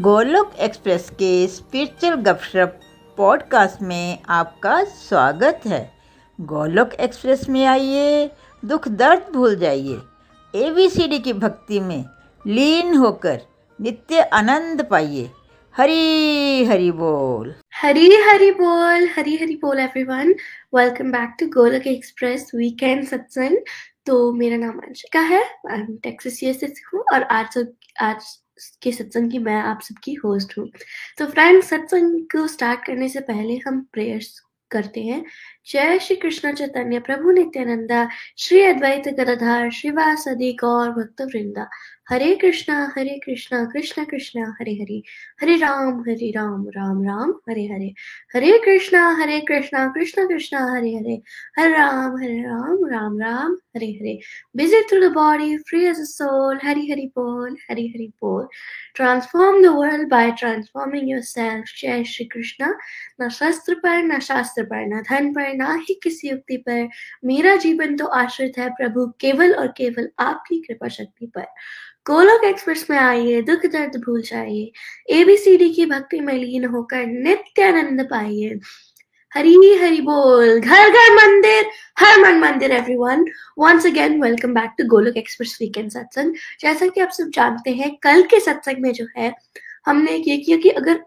Golok express के spiritual गपशप podcast में आपका स्वागत है। गोलोक एक्सप्रेस में आइए, दुख दर्द भूल जाइए। एबीसीडी की भक्ति में लीन होकर नित्य आनंद पाइए। हरी हरी बोल। हरी हरी बोल, हरी हरी बोल everyone welcome back to Golok express weekend Satsang. तो मेरा नाम अंशिका है आई एम टेक्सास हूँ और आज आज के सत्संग की मैं आप सबकी होस्ट हूँ। तो फ्रेंड्स सत्संग को स्टार्ट करने से पहले हम प्रेयर्स करते हैं। जय श्री कृष्ण चैतन्य, प्रभु नित्यानंदा, श्री अद्वैत गदाधार श्रीवासदि गौर भक्त वृंदा। Hare Krishna Hare Krishna, Krishna Krishna, Hare Hare. Hare Ram Hare Ram Ram Ram, Hare Hare. Hare Krishna Hare Krishna, Krishna Krishna, Hare Hare. Hare Ram Hare Ram Ram Ram. Hare Hare. Busy through the body, free as a soul hari hari bol hari hari bol transform the world by transforming yourself जय श्री कृष्णा। न शस्त्र पर, न शास्त्र पर, न धन पर, ना ही किसी युक्ति पर। मेरा जीवन तो आश्रित है प्रभु, केवल और केवल आपकी कृपा शक्ति पर। गोलोक एक्सप्रेस में आइए, दुख दर्द भूल जाइए। एबीसीडी की भक्ति में लीन होकर नित्य आनंद पाइए। हरी हरी बोल। घर घर मंदिर, हर मन मंदिर everyone once again welcome back to Golok express weekend Satsang जैसा कि आप सब जानते हैं, कल के सत्संग में जो है, हमने ये किया कि अगर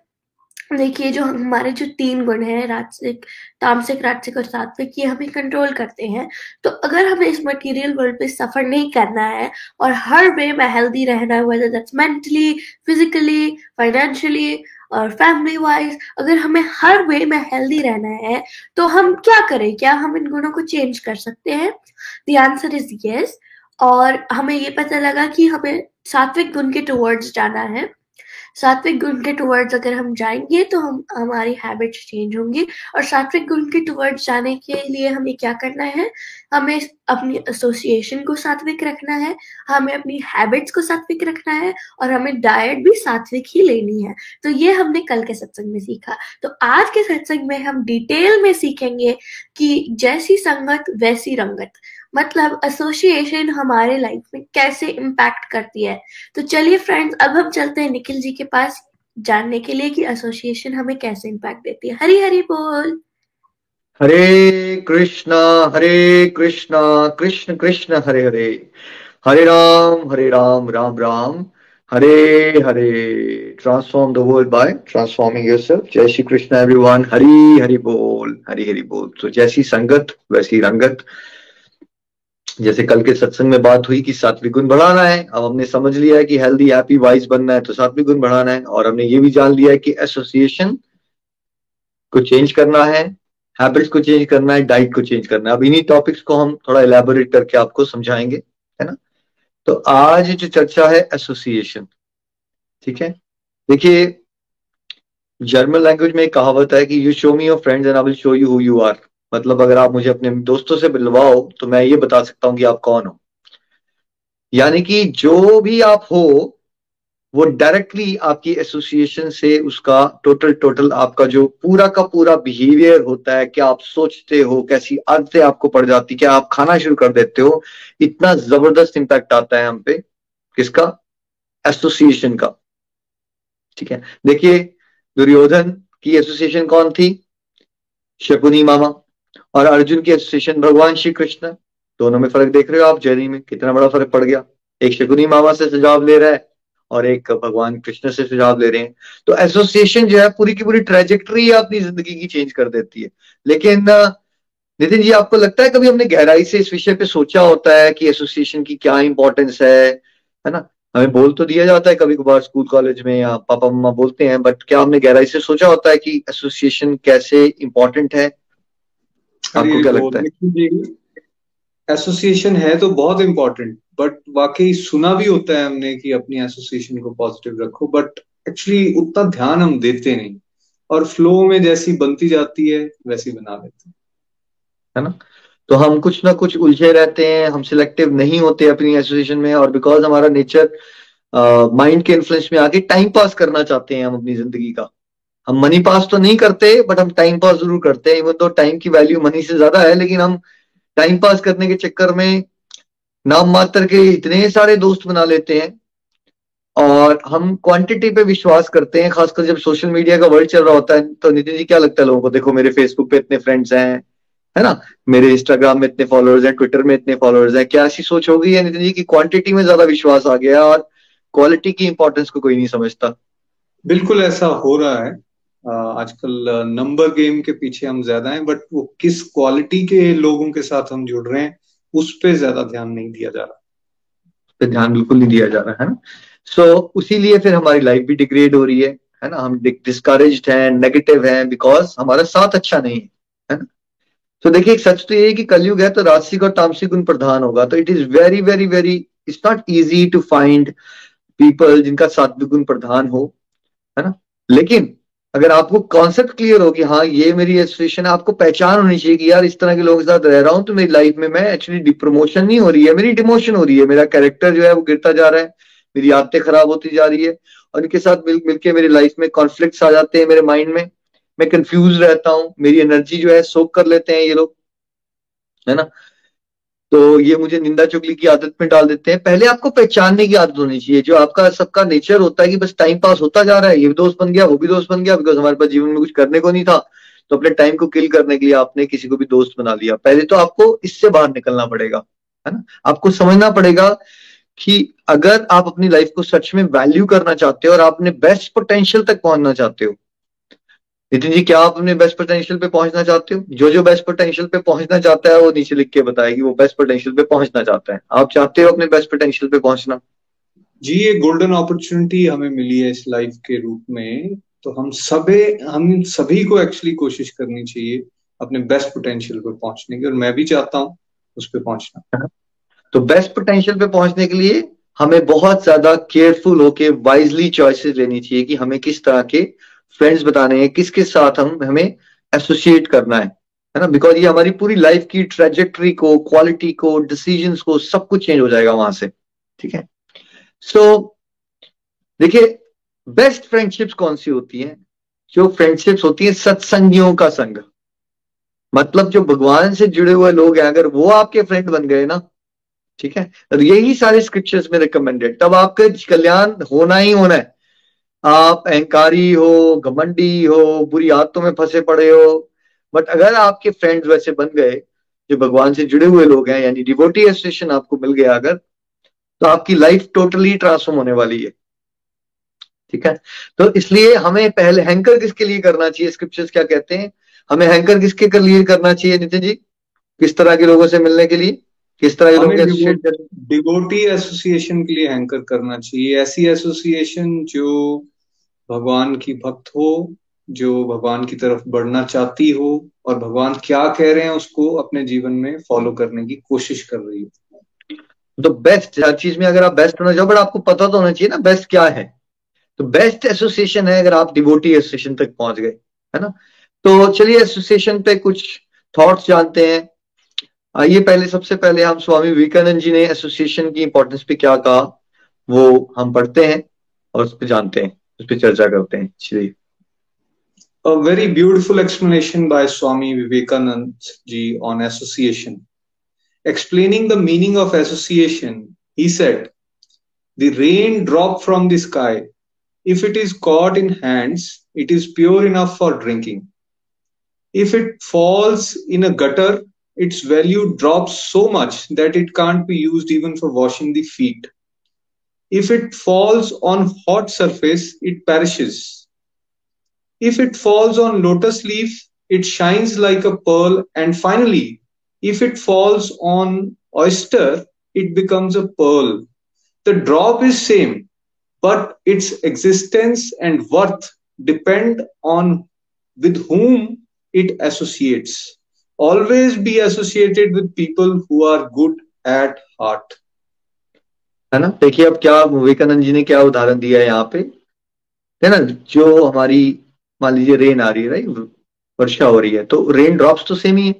देखिए, जो हमारे जो तीन गुण हैं, राजसिक, तामसिक, राजसिक और सात्विक, ये हमें कंट्रोल करते हैं। तो अगर हमें इस मटेरियल वर्ल्ड पे सफ़र नहीं करना है और हर वे में हेल्दी रहना है whether that's mentally physically financially और फैमिली वाइज अगर हमें हर वे में हेल्दी रहना है तो हम क्या करें? क्या हम इन गुणों को चेंज कर सकते हैं? द आंसर इज़ यस और हमें ये पता लगा कि हमें सात्विक गुण के टुवर्ड्स जाना है। सात्विक गुण के टुवर्ड्स अगर हम जाएँगे तो हम, हमारी हैबिट्स चेंज होंगी। और सात्विक गुण के टुवर्ड्स जाने के लिए हमें क्या करना है? हमें अपनी एसोसिएशन को सात्विक रखना है, हमें अपनी हैबिट्स को सात्विक रखना है, और हमें डाइट भी सात्विक ही लेनी है। तो ये हमने कल के सत्संग में सीखा। तो आज के सत्संग में हम डिटेल में सीखेंगे कि जैसी संगत, वैसी रंगत। मतलब एसोसिएशन हमारे लाइफ में कैसे इम्पैक्ट करती है? तो चलिए फ्रेंड्स अब हम चलते हैं निखिल जी के पास जानने के लिए कि एसोसिएशन हमें कैसे इम्पैक्ट देती है। हरी हरी बोल। Hare Krishna Hare Krishna, Krishna Krishna Hare Hare. Hare Ram Hare Ram Ram Ram. Hare Hare. Transform the world by transforming yourself जय श्री कृष्ण एवरीवन हरी हरि बोल, हरी हरि बोल। तो जैसी संगत, वैसी रंगत। जैसे कल के सत्संग में बात हुई कि सात्विक गुण बढ़ाना है, अब हमने समझ लिया है कि हेल्दी हैप्पी वाइज बनना है तो सात्विक गुण बढ़ाना है और हमने ये भी जान लिया है कि एसोसिएशन को चेंज करना है हैबिट्स को चेंज करना है डाइट को चेंज करना है। अब इन्हीं टॉपिक्स को हम थोड़ा इलेबोरेट करके आपको समझाएँगे, है ना? तो आज जो चर्चा है एसोसिएशन ठीक है? देखिए जर्मन लैंग्वेज में एक कहावत है कि you show me your friends and I will show you who you are मतलब अगर आप मुझे अपने दोस्तों से मिलवाओ तो मैं ये बता सकता हूँ कि आप कौन हो। यानी कि जो भी आप हो, वो डायरेक्टली आपकी एसोसिएशन से उसका टोटल टोटल आपका जो पूरा का पूरा बिहेवियर होता है, क्या आप सोचते हो, कैसी आदतें आपको पड़ जाती, क्या आप खाना शुरू कर देते हो, इतना ज़बरदस्त इंपैक्ट आता है हम पे। किसका? एसोसिएशन का। ठीक है? देखिए, दुर्योधन की एसोसिएशन कौन थी? शकुनी मामा। और अर्जुन की एसोसिएशन भगवान श्री कृष्ण। दोनों में फ़र्क देख रहे हो आप? जर्नी में कितना बड़ा फ़र्क पड़ गया। एक शकुनी मामा से सुझाव ले रहा है और एक भगवान कृष्ण से सुझाव ले रहे हैं। तो एसोसिएशन जो है पूरी की पूरी ट्रेजेक्ट्री अपनी ज़िंदगी की चेंज कर देती है। लेकिन, नितिन जी, आपको लगता है कभी हमने गहराई से इस विषय पे सोचा होता है कि एसोसिएशन की क्या इंपॉर्टेंस है? है ना? हमें बोल तो दिया जाता है कभी कभार स्कूल कॉलेज में या पापा, मम्मा बोलते हैं बट क्या हमने गहराई से सोचा होता है कि एसोसिएशन कैसे इंपॉर्टेंट है? आपको क्या लगता है? एसोसिएशन है तो बहुत इंपॉर्टेंट बट वाकई सुना भी होता है हमने कि अपनी एसोसिएशन को पॉजिटिव रखो बट एक्चुअली उतना ध्यान हम देते नहीं। और फ्लो में जैसी बनती जाती है वैसी बना लेते हैं। है ना? तो हम कुछ ना कुछ उलझे रहते हैं हम सिलेक्टिव नहीं होते अपनी एसोसिएशन में और बिकॉज़ हमारा नेचर माइंड के इन्फ्लुएंस में आके टाइम पास करना चाहते हैं हम अपनी ज़िंदगी का। हम मनी पास तो नहीं करते बट हम टाइम पास ज़रूर करते हैं इवन तो टाइम की वैल्यू मनी से ज़्यादा है, लेकिन हम टाइम पास करने के चक्कर में नाम मात्र के इतने सारे दोस्त बना लेते हैं, और हम क्वांटिटी पे विश्वास करते हैं, खासकर जब सोशल मीडिया का वर्ल्ड चल रहा होता है तो नितिन जी क्या लगता है लोगों को? देखो, मेरे फेसबुक पे इतने फ्रेंड्स हैं, है ना? मेरे इंस्टाग्राम में इतने फॉलोअर्स हैं ट्विटर में इतने फॉलोअर्स हैं, क्या ऐसी सोच होगी या नितिन जी की क्वांटिटी में ज़्यादा विश्वास आ गया, और क्वालिटी की इंपॉर्टेंस को कोई नहीं समझता? बिल्कुल ऐसा हो रहा है आजकल नंबर गेम के पीछे हम ज़्यादा हैं बट वो किस क्वालिटी के लोगों के साथ हम जुड़ रहे हैं उस पर ज़्यादा ध्यान नहीं दिया जा रहा। उस पर ध्यान बिल्कुल नहीं दिया जा रहा है ना? सो so, उसीलिए फिर हमारी लाइफ भी डिग्रेड हो रही है है ना? हम डिस्करेज हैं नेगेटिव हैं बिकॉज़ हमारा साथ अच्छा नहीं है है ना? तो so, देखिए सच तो ये है कि कलयुग है तो राजसिक और तामसिक गुण प्रधान होगा तो it is very very very it's not easy to find people जिनका सात्विक गुण प्रधान हो है ना? लेकिन अगर आपको कॉन्सेप्ट क्लियर हो कि हाँ ये मेरी एसोसिएशन है, आपको पहचान होनी चाहिए कि यार इस तरह के लोगों के साथ रह रहा हूँ तो मेरी लाइफ में मैं एक्चुअली प्रमोशन नहीं हो रही है, मेरी डिमोशन हो रही है। मेरा कैरेक्टर जो है वो गिरता जा रहा है, मेरी आदतें खराब होती जा रही है और इनके साथ मिल, मिलके मेरी लाइफ में कॉन्फ्लिक्ट आ जाते हैं मेरे माइंड में। मैं कंफ्यूज रहता हूँ, मेरी एनर्जी जो है सोख कर लेते हैं ये लोग, है ना? तो ये मुझे निंदा चुगली की आदत में डाल देते हैं। पहले आपको पहचानने की आदत होनी चाहिए। जो आपका सबका नेचर होता है कि बस टाइम पास होता जा रहा है, ये भी दोस्त बन गया, वो भी दोस्त बन गया बिकॉज़ हमारे पास जीवन में कुछ करने को नहीं था तो अपने टाइम को किल करने के लिए आपने किसी को भी दोस्त बना लिया। पहले तो आपको इससे बाहर निकलना पड़ेगा, है ना? आपको समझना पड़ेगा कि अगर आप अपनी लाइफ को सच में वैल्यू करना चाहते हो और आपने बेस्ट पोटेंशियल तक पहुँचना चाहते हो नितिन जी क्या आप अपने बेस्ट पोटेंशियल पे पहुँचना चाहते हो? जो जो बेस्ट पोटेंशियल पे पहुँचना चाहता है वो नीचे लिख के बताए कि वो बेस्ट पोटेंशियल पे पहुँचना चाहता है। आप चाहते हो अपने बेस्ट पोटेंशियल पे पहुँचना? जी ये गोल्डन अपॉर्चुनिटी हमें मिली है इस लाइफ के रूप में। तो हम सबे हम सभी को एक्चुअली कोशिश करनी चाहिए अपने बेस्ट पोटेंशियल पे पहुँचने की और मैं भी चाहता हूँ उस पर पहुँचना। तो बेस्ट पोटेंशियल पे पहुँचने के लिए हमें बहुत ज़्यादा केयरफुल होके वाइजली चॉइसेस लेनी चाहिए कि हमें किस तरह के फ्रेंड्स बताने हैं, किसके साथ हम, हमें एसोसिएट करना है है ना? बिकॉज़ ये हमारी पूरी लाइफ की ट्रेजेक्ट्री को क्वालिटी को डिसीज़न को, सब कुछ चेंज हो जाएगा वहाँ से, ठीक है? सो देखिए बेस्ट फ्रेंडशिप्स कौन सी होती हैं? जो फ्रेंडशिप्स होती हैं सत्संगियों का संग। मतलब जो भगवान से जुड़े हुए लोग हैं, अगर वो आपके फ्रेंड बन गए ना, ठीक है? यही सारे स्क्रिप्चर्स में रिकमेंडेड तब आपका कल्याण होना ही होना है। आप अहंकारी हो घमंडी हो बुरी आदतों में फंसे पड़े हो बट अगर आपके फ्रेंड्स वैसे बन गए जो भगवान से जुड़े हुए लोग हैं यानी डिवोटी एसोसिएशन आपको मिल गया अगर तो आपकी लाइफ टोटली ट्रांसफॉर्म होने वाली है। ठीक है? तो इसलिए हमें पहले हैंकर किसके लिए करना चाहिए? स्क्रिप्चर्स क्या कहते हैं? हमें हैंकर किसके कर लिए करना चाहिए नितिन जी? किस तरह के लोगों से मिलने के लिए? किस तरह के लोग डिवोटी एसोसिएशन के लिए हैंकर करना चाहिए। ऐसी एसोसिएशन जो भगवान की भक्त हो, जो भगवान की तरफ़ बढ़ना चाहती हो और भगवान क्या कह रहे हैं उसको अपने जीवन में फॉलो करने की कोशिश कर रही हो। तो बेस्ट हर चीज़ में अगर आप बेस्ट होना चाहो बट आपको पता तो होना चाहिए ना बेस्ट क्या है। तो बेस्ट एसोसिएशन है अगर आप डिवोटी एसोसिएशन तक पहुँच गए, है ना? तो चलिए एसोसिएशन पे कुछ थॉट्स जानते हैं। आइए पहले, सबसे पहले हम स्वामी विवेकानंद जी ने एसोसिएशन की इंपॉर्टेंस पे क्या कहा, वो हम पढ़ते हैं और उस पर जानते हैं। a very beautiful explanation by swami vivekanand ji on association. Explaining the meaning of association he said the rain drop from the sky if it is caught in hands it is pure enough for drinking. If it falls in a gutter its value drops so much that it can't be used even for washing the feet. If it falls on hot surface, it perishes. If it falls on lotus leaf, it shines like a pearl. And finally, if it falls on oyster, it becomes a pearl. The drop is same, but its existence and worth depend on with whom it associates. Always be associated with people who are good at heart. है ना? देखिए अब क्या विवेकानंद जी ने क्या उदाहरण दिया है यहाँ पे? है ना? जो हमारी मान लीजिए रेन आ रही है राइट वर्षा हो रही है तो रेन ड्रॉप्स तो सेम ही है।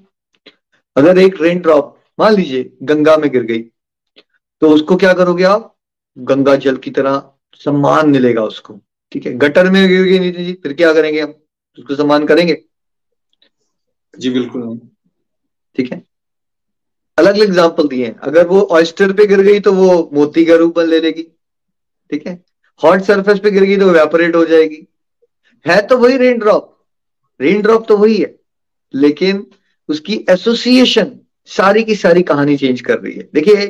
अगर एक रेन ड्रॉप मान लीजिए गंगा में गिर गई तो उसको क्या करोगे आप? गंगा जल की तरह सम्मान मिलेगा उसको ठीक है? गटर में गिर गई नीति जी फिर क्या करेंगे हम? उसको सम्मान करेंगे? जी बिल्कुल। ठीक है? अलग अलग एग्ज़ाम्पल दिए हैं। अगर वो ऑयस्टर पे गिर गई तो वो मोती का रूप ले लेगी। ठीक है? हॉट सरफेस पे गिर गई तो वेपोरेट हो जाएगी। है तो वही रेन ड्रॉप रेन ड्रॉप तो वही है। लेकिन उसकी एसोसिएशन सारी की सारी कहानी चेंज कर रही है। देखिए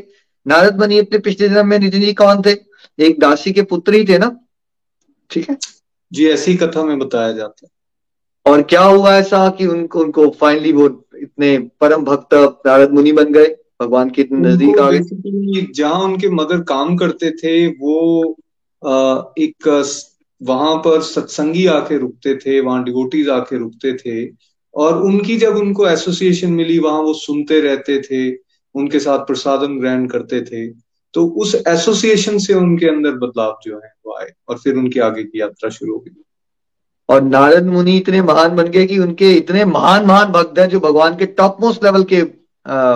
नारद मनी अपने पिछले जन्म में नितिन जी कौन थे? एक दासी के पुत्र ही थे ना? ठीक है? जी ऐसी कथा में बताया जाता है। और क्या हुआ ऐसा कि उनको उनको फाइनली वो इतने परम भक्त नारद मुनि बन गए भगवान के इतने नज़दीक आ गए जहाँ उनके मदर काम करते थे वो एक वहाँ पर सत्संगी आके रुकते थे वहाँ डिवोटीज आके रुकते थे। और उनकी जब उनको एसोसिएशन मिली वहाँ वो सुनते रहते थे उनके साथ प्रसादन ग्रहण करते थे। तो उस एसोसिएशन से उनके अंदर बदलाव जो है वो आए और फिर उनकी आगे की यात्रा शुरू हो गई। और नारद मुनि इतने महान बन गए कि उनके इतने महान महान भक्त हैं जो भगवान के टॉप मोस्ट लेवल के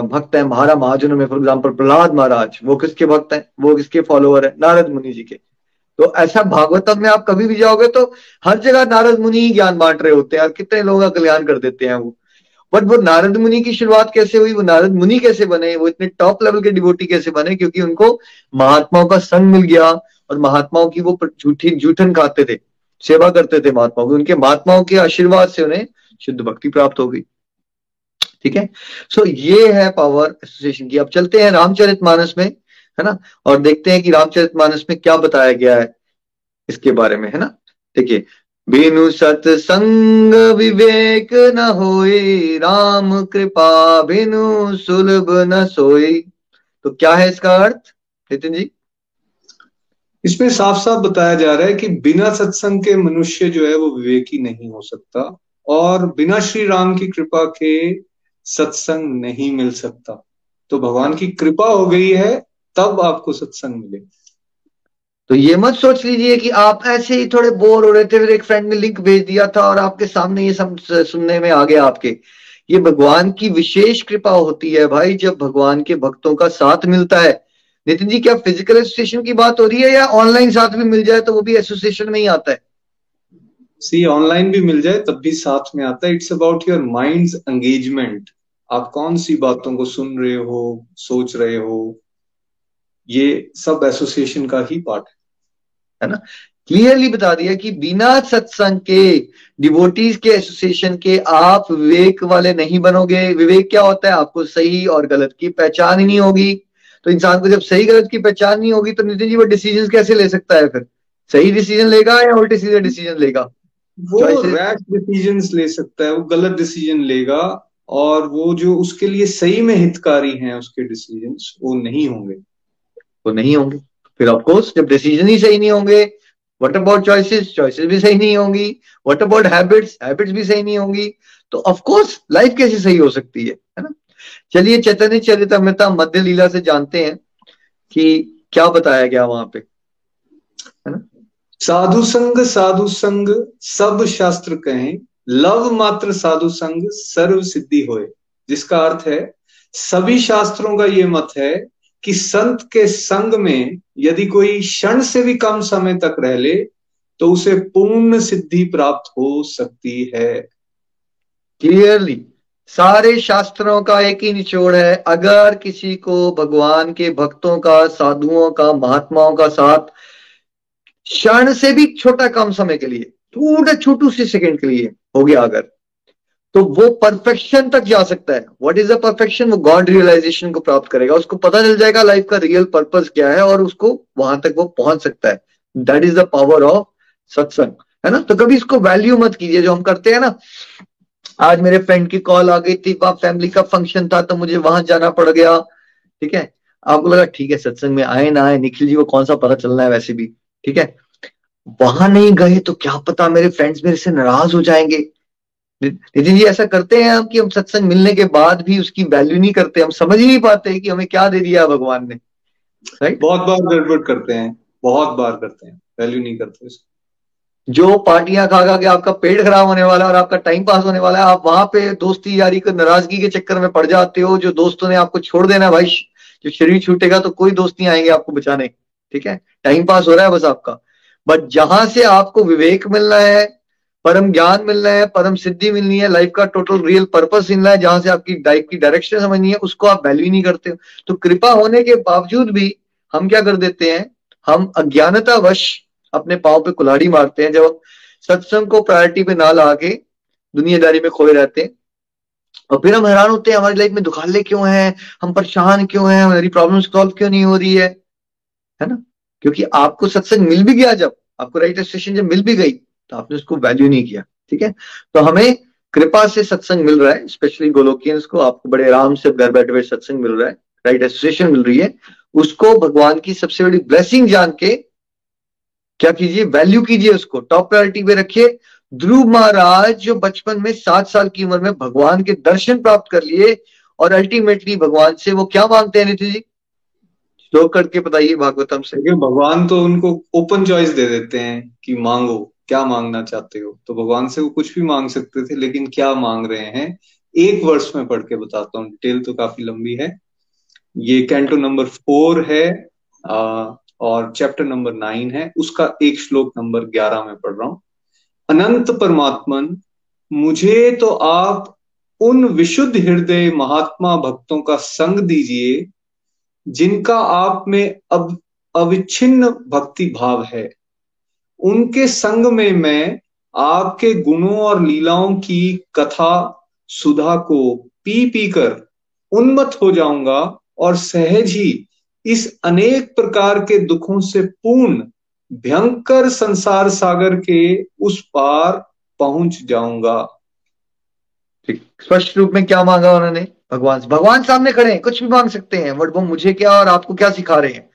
भक्त हैं। महारा महाजनों में फॉर एग्ज़ाम्पल प्रहलाद महाराज, वो किसके भक्त हैं? वो किसके फॉलोअर है? नारद मुनि जी के। तो ऐसा भागवतम में आप कभी भी जाओगे तो हर जगह नारद मुनि ही ज्ञान बांट रहे होते हैं। और कितने लोगों का कल्याण कर देते हैं वो। बट वो नारद मुनि की शुरुआत कैसे हुई? वो नारद मुनि कैसे बने? वो इतने टॉप लेवल के डिवोटी कैसे बने? क्योंकि उनको महात्माओं का संग मिल गया और महात्माओं की वो झूठी, जूठन खाते थे। सेवा करते थे महात्माओं की उनके महात्माओं के आशीर्वाद से उन्हें शुद्ध भक्ति प्राप्त हो गई। ठीक है? सो so, ये है पावर एसोसिएशन की। अब चलते हैं रामचरित मानस में है ना? और देखते हैं कि रामचरित मानस में क्या बताया गया है इसके बारे में है ना? देखिए बिनु सत्संग विवेक न होए राम कृपा बिनु सुलभ न सोए। तो क्या है इसका अर्थ नितिन जी? इसमें साफ़ साफ़ बताया जा रहा है कि बिना सत्संग के मनुष्य जो है वो विवेकी नहीं हो सकता और बिना श्री राम की कृपा के सत्संग नहीं मिल सकता। तो भगवान की कृपा हो गई है, तब आपको सत्संग मिले। तो ये मत सोच लीजिए कि आप ऐसे ही थोड़े बोर हो रहे थे, फिर एक फ्रेंड ने लिंक भेज दिया था और आपके सामने ये सब सुनने में आ गया आपके। ये भगवान की विशेष कृपा होती है भाई, जब भगवान के भक्तों का साथ मिलता है। नितिन जी क्या फ़िज़िकल एसोसिएशन की बात हो रही है या ऑनलाइन साथ भी मिल जाए तो वो भी एसोसिएशन में ही आता है? सी ऑनलाइन भी मिल जाए तब भी साथ में आता है। It's about your mind engagement आप कौन सी बातों को सुन रहे हो सोच रहे हो? ये सब एसोसिएशन का ही पार्ट है। ना? क्लियरली बता दिया कि बिना सत्संग के डिवोटीज के एसोसिएशन के आप विवेक वाले नहीं बनोगे। विवेक क्या होता है? आपको सही और गलत की पहचान ही नहीं होगी। तो इंसान को जब सही गलत की पहचान नहीं होगी तो नितिन जी वो डिसीज़न कैसे ले सकता है फिर? सही डिसीज़न लेगा या उल्टे सीधे डिसीज़न लेगा? वो रैश डिसीज़न ले सकता है वो गलत डिसीज़न लेगा और वो जो उसके लिए सही में हितकारी हैं उसके डिसीज़न वो नहीं होंगे। वो नहीं होंगे। फिर ऑफकोर्स जब डिसीज़न ही सही नहीं होंगे वट अबाउट चॉइसेस चॉइसेस भी सही नहीं होंगी। वट अबाउट हैबिट्स हैबिट्स भी सही नहीं होंगी। तो ऑफकोर्स लाइफ कैसे सही हो सकती है है ना? चलिए चैतन्य चरितमृता मध्य लीला से जानते हैं कि क्या बताया गया वहाँ पे है ना? साधु संग साधु संग सब शास्त्र कहें। लव मात्र साधु संग सर्व सिद्धि होए। जिसका अर्थ है सभी शास्त्रों का ये मत है कि संत के संग में यदि कोई क्षण से भी कम समय तक रह ले तो उसे पूर्ण सिद्धि प्राप्त हो सकती है। क्लियरली सारे शास्त्रों का एक ही निचोड़ है। अगर किसी को भगवान के भक्तों का, साधुओं का, महात्माओं का साथ क्षण से भी छोटा कम समय के लिए, थोड़े छोटू से सेकंड के लिए हो गया अगर तो वो परफेक्शन तक जा सकता है। व्हाट इज़ द परफेक्शन वो गॉड रियलाइजेशन को प्राप्त करेगा। उसको पता चल जाएगा लाइफ का रियल पर्पज क्या है और उसको वहाँ तक वो पहुँच सकता है। That is the power of satsang है ना? तो कभी इसको वैल्यू मत कीजिए। जो हम करते हैं ना आज मेरे फ्रेंड की कॉल आ गई थी वहाँ फैमिली का फ़ंक्शन था तो मुझे वहाँ जाना पड़ गया। ठीक है? आपको लगा, ठीक है, सत्संग में आए ना आए, निखिल जी को कौन सा पता चलना है वैसे भी? ठीक है? वहाँ नहीं गए तो क्या पता मेरे फ्रेंड्स मेरे से नाराज़ हो जाएँगे। नितिन जी, ऐसा करते हैं हम कि हम सत्संग मिलने के बाद भी उसकी वैल्यू नहीं करते, हम समझ ही नहीं पाते कि हमें क्या दे दिया भगवान ने। राइट बहुत बार गड़बड़ करते हैं, बहुत बार करते हैं वैल्यू नहीं करते जो पार्टियाँ खा खा के आपका पेट खराब होने वाला है और आपका टाइम पास होने वाला है, आप वहाँ पे दोस्ती यारी को नाराज़गी के चक्कर में पड़ जाते हो, जो दोस्तों ने आपको छोड़ देना भाई, जो शरीर छूटेगा तो कोई दोस्त नहीं आएँगे आपको बचाने, ठीक है? टाइम पास हो रहा है बस आपका। बट जहाँ से आपको विवेक मिलना है, परम ज्ञान मिलना है, परम सिद्धि मिलनी है लाइफ का टोटल रियल पर्पस मिलना है, जहाँ से आपकी लाइफ की डायरेक्शन समझनी है, उसको आप वैल्यू नहीं करते हो। तो कृपा होने के बावजूद भी हम क्या कर देते हैं? हम अज्ञानता वश अपने पाँव पे कुल्हाड़ी मारते हैं, जब सत्संग को प्रायोरिटी पे ना ला के दुनियादारी में खोए रहते हैं। और फिर हम हैरान होते हैं, हमारी लाइफ में दुखाले क्यों हैं, हम परेशान क्यों हैं, हमारी प्रॉब्लम सॉल्व क्यों नहीं हो रही है? है ना? क्योंकि आपको सत्संग मिल भी गया जब, आपको राइट एसोसिएशन जब मिल भी गई तो आपने उसको वैल्यू नहीं किया, ठीक है? तो हमें कृपा से सत्संग मिल रहा है स्पेशली गोलोकियंस को, आपको बड़े आराम से घर बैठे हुए सत्संग मिल रहा है, राइट एसोसिएशन मिल रही है। उसको भगवान की सबसे बड़ी ब्लेसिंग जान के क्या कीजिए? वैल्यू कीजिए उसको। टॉप प्रायोरिटी पे रखिए। ध्रुव महाराज जो बचपन में सात साल की उम्र में भगवान के दर्शन प्राप्त कर लिए और अल्टीमेटली भगवान से वो क्या मांगते हैं नितिन जी? श्लोक करके बताइए भागवतम से। भगवान तो उनको ओपन चॉइस दे देते हैं कि मांगो, क्या मांगना चाहते हो? तो भगवान से वो कुछ भी मांग सकते थे, लेकिन क्या मांग रहे हैं? एक वर्ष में पढ़ के बताता हूँ। डिटेल तो काफ़ी लंबी है। ये कैंटो नंबर फोर है। और चैप्टर नंबर नाइन है, उसका एक श्लोक नंबर ग्यारह में पढ़ रहा हूँ। अनंत परमात्मन, मुझे तो आप उन विशुद्ध हृदय महात्मा भक्तों का संग दीजिए, जिनका आप में अब अविच्छिन्न भक्ति भाव है। उनके संग में मैं आपके गुणों और लीलाओं की कथा सुधा को पी पी कर उन्मत हो जाऊँगा और सहज ही इस अनेक प्रकार के दुखों से पूर्ण, भयंकर संसार सागर के उस पार पहुँच जाऊँगा। ठीक। स्पष्ट रूप में क्या मांगा उन्होंने? भगवान भगवान सामने खड़े हैं, कुछ भी मांग सकते हैं। बट वो मुझे क्या और आपको क्या सिखा रहे हैं?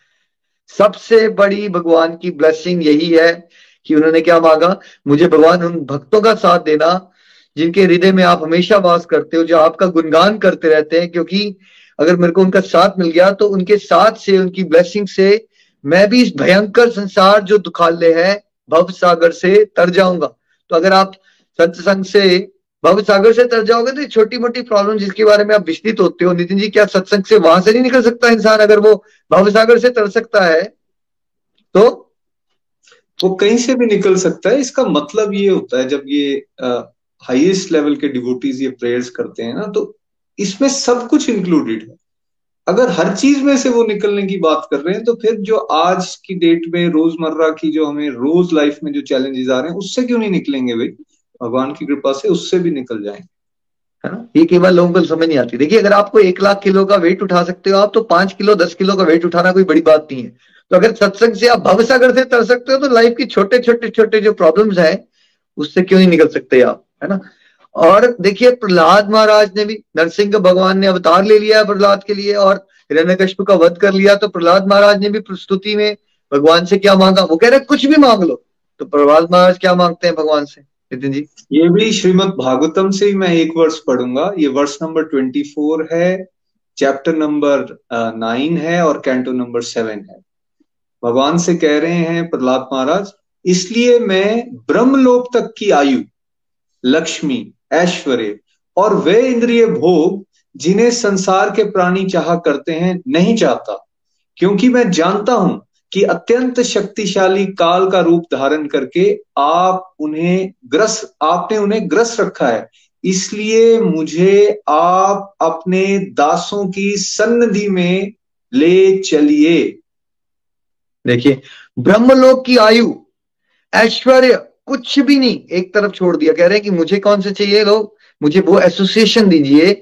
सबसे बड़ी भगवान की ब्लेसिंग यही है कि उन्होंने क्या मांगा? मुझे भगवान उन भक्तों का साथ देना, जिनके हृदय में आप हमेशा वास करते हो, जो आपका गुणगान करते रहते हैं, क्योंकि अगर मेरे को उनका साथ मिल गया तो उनके साथ से, उनकी ब्लेसिंग से मैं भी इस भयंकर संसार जो दुखाले है भव सागर से तर जाऊँगा। तो अगर आप सत्संग से भव सागर से तर जाओगे तो छोटी मोटी प्रॉब्लम जिसके बारे में आप विस्तृत होते हो। नितिन जी, क्या सत्संग से वहाँ से नहीं निकल सकता इंसान? अगर वो भव सागर से तर सकता है तो? वो कहीं से भी निकल सकता है। इसका मतलब ये होता है, जब ये हाईएस्ट लेवल के डिवोटीज ये प्रेयर्स करते हैं ना तो इसमें सब कुछ इंक्लूडेड है। अगर हर चीज़ में से वो निकलने की बात कर रहे हैं तो फिर जो आज की डेट में, रोज़मर्रा की जो हमें रोज लाइफ में जो चैलेंजेस आ रहे हैं, उससे क्यों नहीं निकलेंगे भाई? भगवान की कृपा से उससे भी निकल जाएँगे। है ना? ये केवल लोगों को समझ नहीं आती। देखिए, अगर आपको एक लाख किलो का वेट उठा सकते हो, आप तो पाँच किलो, दस किलो का वेट उठाना कोई बड़ी बात नहीं है। तो अगर सत्संग से आप भवसागर से तर सकते हो तो लाइफ की छोटे छोटे छोटे जो प्रॉब्लम्स है, उससे क्यों नहीं निकल सकते आप? है ना? और देखिए प्रहलाद महाराज ने भी, नरसिंह भगवान ने अवतार ले लिया है प्रहलाद के लिए और हिरण्यकश्यप का वध कर लिया तो प्रहलाद महाराज ने भी प्रस्तुति में भगवान से क्या मांगा? वो कह रहे, कुछ भी मांग लो। तो प्रहलाद महाराज क्या मांगते हैं भगवान से? नितिन जी। ये भी श्रीमद भागवतम से ही मैं एक वर्ष पढ़ूँगा। ये वर्ष नंबर ट्वेंटी फोर है, चैप्टर नंबर नाइन है और कैंटो नंबर सेवन है। भगवान से कह रहे हैं प्रहलाद महाराज, इसलिए मैं ब्रह्मलोक तक की आयु, लक्ष्मी ऐश्वर्य। और वे इंद्रिय भोग जिन्हें संसार के प्राणी चाह करते हैं, नहीं चाहता। क्योंकि मैं जानता हूँ कि अत्यंत शक्तिशाली काल का रूप धारण करके आप उन्हें ग्रस, आपने उन्हें ग्रस रखा है। इसलिए मुझे आप अपने दासों की सन्निधि में ले चलिए। देखिए, ब्रह्मलोक की आयु, ऐश्वर्य कुछ भी नहीं, एक तरफ़ छोड़ दिया, कह रहे हैं कि मुझे कौन से चाहिए लोग? मुझे वो एसोसिएशन दीजिए,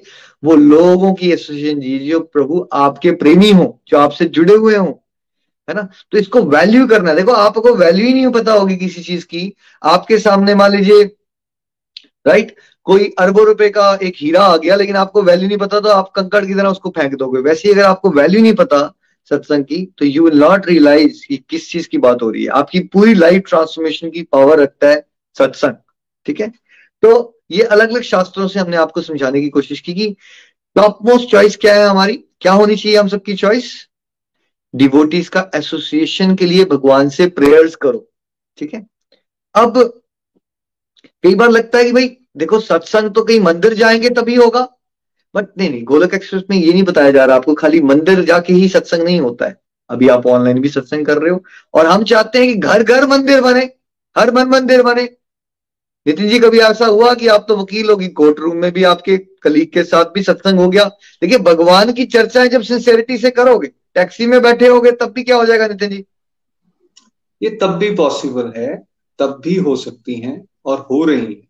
वो लोगों की एसोसिएशन दीजिए जो प्रभु आपके प्रेमी हो, जो आपसे जुड़े हुए हो, है ना? तो इसको वैल्यू करना देखो, आपको वैल्यू ही नहीं पता होगी किसी चीज़ की। आपके सामने मान लीजिए राइट कोई अरबों रुपए का एक हीरा आ गया, लेकिन आपको वैल्यू नहीं पता तो आप कंकड़ की तरह उसको फेंक दोगे। वैसे अगर आपको वैल्यू नहीं पता सत्संग की तो यू विल नॉट रियलाइज़ कि किस चीज़ की बात हो रही है। आपकी पूरी लाइफ ट्रांसफॉर्मेशन की पावर रखता है सत्संग, ठीक है? तो ये अलग अलग शास्त्रों से हमने आपको समझाने की कोशिश की कि टॉप मोस्ट चॉइस क्या है हमारी? क्या होनी चाहिए हम सबकी चॉइस डिवोटीज का एसोसिएशन के लिए भगवान से प्रेयर्स करो, ठीक है? अब कई बार लगता है कि भाई, देखो सत्संग तो कहीं मंदिर जाएँगे तभी होगा। बट नहीं नहीं गोलक एक्सप्रेस में ये नहीं बताया जा रहा आपको खाली मंदिर जाके ही सत्संग नहीं होता है। अभी आप ऑनलाइन भी सत्संग कर रहे हो और हम चाहते हैं कि घर घर मंदिर बने हर मन मंदिर बने। नितिन जी कभी ऐसा हुआ कि आप तो वकील होगी कोर्ट रूम में भी आपके कलीग के साथ भी सत्संग हो गया? देखिए भगवान की चर्चाएँ जब सिंसेरिटी से करोगे टैक्सी में बैठे होगे तब भी क्या हो जाएगा नितिन जी? ये तब भी पॉसिबल है तब भी हो सकती हैं और हो रही है।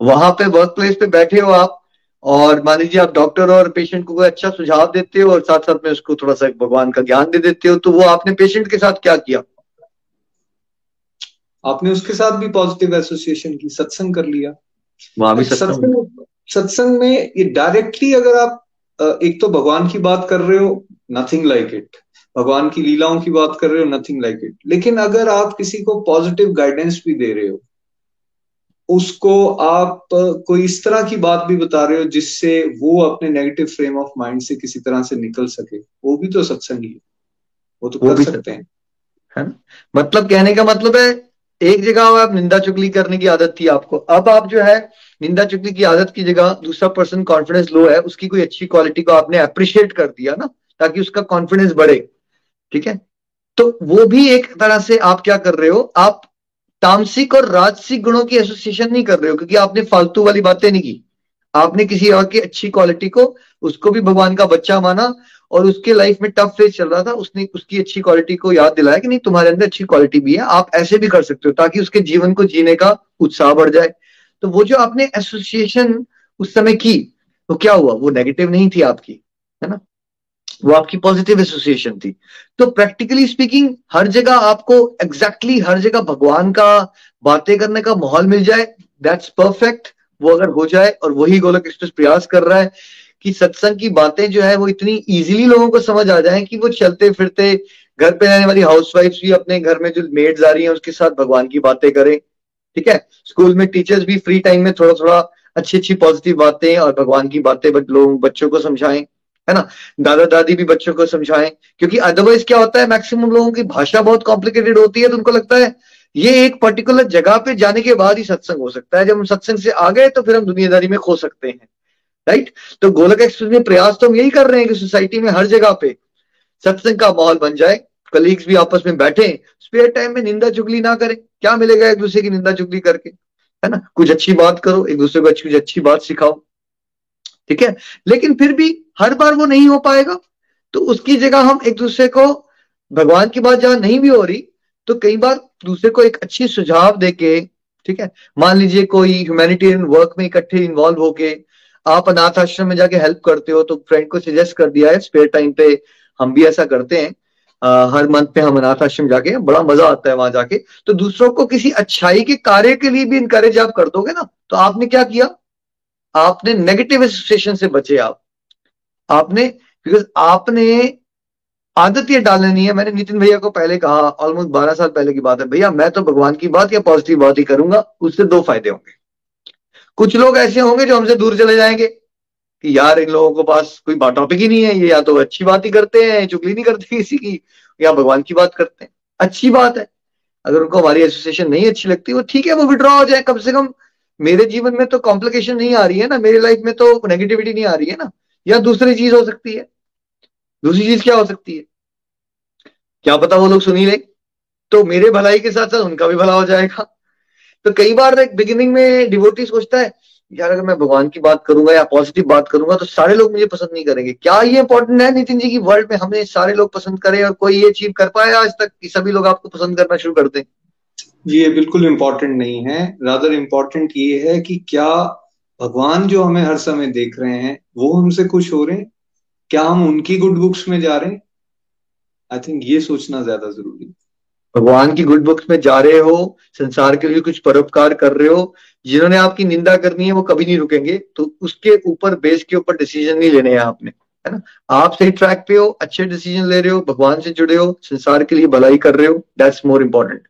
वहाँ पे वर्क प्लेस पे बैठे हो आप और मान लीजिए आप डॉक्टर और पेशेंट को कोई अच्छा सुझाव देते हो और साथ साथ में उसको थोड़ा सा भगवान का ज्ञान दे देते हो तो वो आपने पेशेंट के साथ क्या किया? आपने उसके साथ भी पॉजिटिव एसोसिएशन की सत्संग कर लिया। वहाँ भी सत्संग। सत्संग सत्संग में ये डायरेक्टली अगर आप एक तो भगवान की बात कर रहे हो नथिंग लाइक इट भगवान की लीलाओं की बात कर रहे हो नथिंग लाइक इट लेकिन अगर आप किसी को पॉजिटिव गाइडेंस भी दे रहे हो उसको आप कोई इस तरह की बात भी बता रहे हो जिससे वो अपने नेगेटिव फ्रेम ऑफ़ माइंड से किसी तरह से निकल सके? वो भी तो सत्संग ही है। वो तो वो कर भी सकते हैं। है ना? मतलब कहने का मतलब है एक जगह आप निंदा चुगली करने की आदत थी आपको। अब आप जो है निंदा चुगली की आदत की जगह दूसरा पर्सन कॉन्फिडेंस लो है उसकी कोई अच्छी क्वालिटी को आपने अप्रिशिएट कर दिया ना ताकि उसका कॉन्फिडेंस बढ़े। ठीक है? तो वो भी एक तरह से आप क्या कर रहे हो? आप तामसिक और राजसिक गुणों की एसोसिएशन नहीं कर रहे हो, क्योंकि आपने फालतू वाली बातें नहीं की। आपने किसी और की अच्छी क्वालिटी को, उसको भी भगवान का बच्चा माना, और उसके लाइफ में टफ फ़ेज़ चल रहा था, उसने उसकी अच्छी क्वालिटी को याद दिलाया कि नहीं, तुम्हारे अंदर अच्छी क्वालिटी भी है, आप ऐसे भी कर सकते हो, ताकि उसके जीवन को जीने का उत्साह बढ़ जाए। तो वो जो आपने एसोसिएशन उस समय की तो क्या हुआ? वो नेगेटिव नहीं थी आपकी, है ना? वो आपकी पॉजिटिव एसोसिएशन थी। तो प्रैक्टिकली स्पीकिंग हर जगह आपको एग्जैक्टली exactly हर जगह भगवान का बातें करने का माहौल मिल जाए दैट्स परफेक्ट वो अगर हो जाए और वही गोलक एक्सप्रेस प्रयास कर रहा है कि सत्संग की बातें जो है वो इतनी इजीली लोगों को समझ आ जाए कि वो चलते फिरते घर पे रहने वाली हाउसवाइफ भी अपने घर में जो मेड्स आ रही हैं, उसके साथ भगवान की बातें करें, ठीक है? स्कूल में टीचर्स भी फ्री टाइम में थोड़ा थोड़ा अच्छी अच्छी पॉजिटिव बातें और भगवान की बातें लोग, बच्चों को समझाएँ। है ना? दादा दादी भी बच्चों को समझाएँ, क्योंकि अदरवाइज़ क्या होता है मैक्सिमम लोगों की भाषा बहुत कॉम्प्लिकेटेड होती है तो उनको लगता है, ये एक पर्टिकुलर जगह पे जाने के बाद ही सत्संग हो सकता है। जब हम सत्संग से आ गए तो फिर हम दुनियादारी में खो सकते हैं राइट तो गोलक एक्सप्रेस में प्रयास तो हम यही कर रहे हैं कि सोसाइटी में हर जगह पे सत्संग का माहौल बन जाए कलीग्स भी आपस में बैठे स्पेयर टाइम में निंदा चुगली ना करें। क्या मिलेगा एक दूसरे की निंदा चुगली करके, है ना? कुछ अच्छी बात करो, एक दूसरे को कुछ अच्छी बात सिखाओ, ठीक है? लेकिन फिर भी हर बार वो नहीं हो पाएगा तो उसकी जगह हम एक दूसरे को भगवान की बात जहाँ नहीं भी हो रही तो कई बार दूसरे को एक अच्छी सुझाव देके ठीक है मान लीजिए कोई ह्यूमैनिटेरियन वर्क में इकट्ठे इन्वॉल्व होके आप अनाथ आश्रम में जाके हेल्प करते हो तो फ्रेंड को सजेस्ट कर दिया है स्पेयर टाइम पे हम भी ऐसा करते हैं। आ, हर मंथ पे हम अनाथ आश्रम जाके बड़ा मज़ा आता है वहाँ जाके। तो दूसरों को किसी अच्छाई के कार्य के लिए भी इनकरेज आप कर दोगे ना तो आपने क्या किया? आपने नेगेटिव एसोसिएशन से बचे आप। आपने बिकॉज़ आपने आदत ये डालनी है। मैंने नितिन भैया को पहले कहा ऑलमोस्ट बारह साल पहले की बात है, भैया, मैं तो भगवान की बात या पॉजिटिव बात ही करूँगा, उससे दो फ़ायदे होंगे। कुछ लोग ऐसे होंगे जो हमसे दूर चले जाएँगे कि, यार, इन लोगों के पास कोई टॉपिक ही नहीं है, ये या तो अच्छी बात ही करते हैं, चुगली नहीं करते किसी की, या भगवान की बात करते हैं। अच्छी बात है। अगर उनको हमारी एसोसिएशन नहीं अच्छी लगती, वो ठीक है, वो विड्रॉ हो जाए। कम से कम मेरे जीवन में तो कॉम्प्लिकेशन नहीं आ रही है ना, मेरी लाइफ में तो नेगेटिविटी नहीं आ रही है ना। या दूसरी चीज़ हो सकती है? दूसरी चीज़ क्या हो सकती है? क्या पता वो लोग सुनी ले। तो मेरे भलाई के साथ साथ उनका भी भला हो जाएगा। तो कई बार बिगिनिंग में डिवोटी सोचता है, यार, अगर मैं भगवान की बात करूँगा या पॉजिटिव बात करूँगा तो सारे लोग मुझे पसंद नहीं करेंगे। क्या ये इंपॉर्टेंट है नितिन जी की वर्ल्ड में? हमें सारे लोग पसंद करें और कोई ये अचीव कर पाया आज तक कि सभी लोग आपको पसंद करना शुरू कर जी, ये बिल्कुल इम्पोर्टेंट नहीं है। रादर इम्पोर्टेंट ये है कि क्या भगवान जो हमें हर समय देख रहे हैं, वो हमसे खुश हो रहे हैं? क्या हम उनकी गुड बुक्स में जा रहे हैं? आई थिंक ये सोचना ज़्यादा ज़रूरी है। भगवान की गुड बुक्स में जा रहे हो, संसार के लिए कुछ परोपकार कर रहे हो, जिन्होंने आपकी निंदा करनी है, वो कभी नहीं रुकेंगे तो उसके ऊपर बेस के ऊपर डिसीज़न नहीं लेने हैं आपने, है ना? आप सही ट्रैक पे हो, अच्छे डिसीज़न ले रहे हो, भगवान से जुड़े हो, संसार के लिए भलाई कर रहे हो दैट्स मोर इम्पोर्टेंट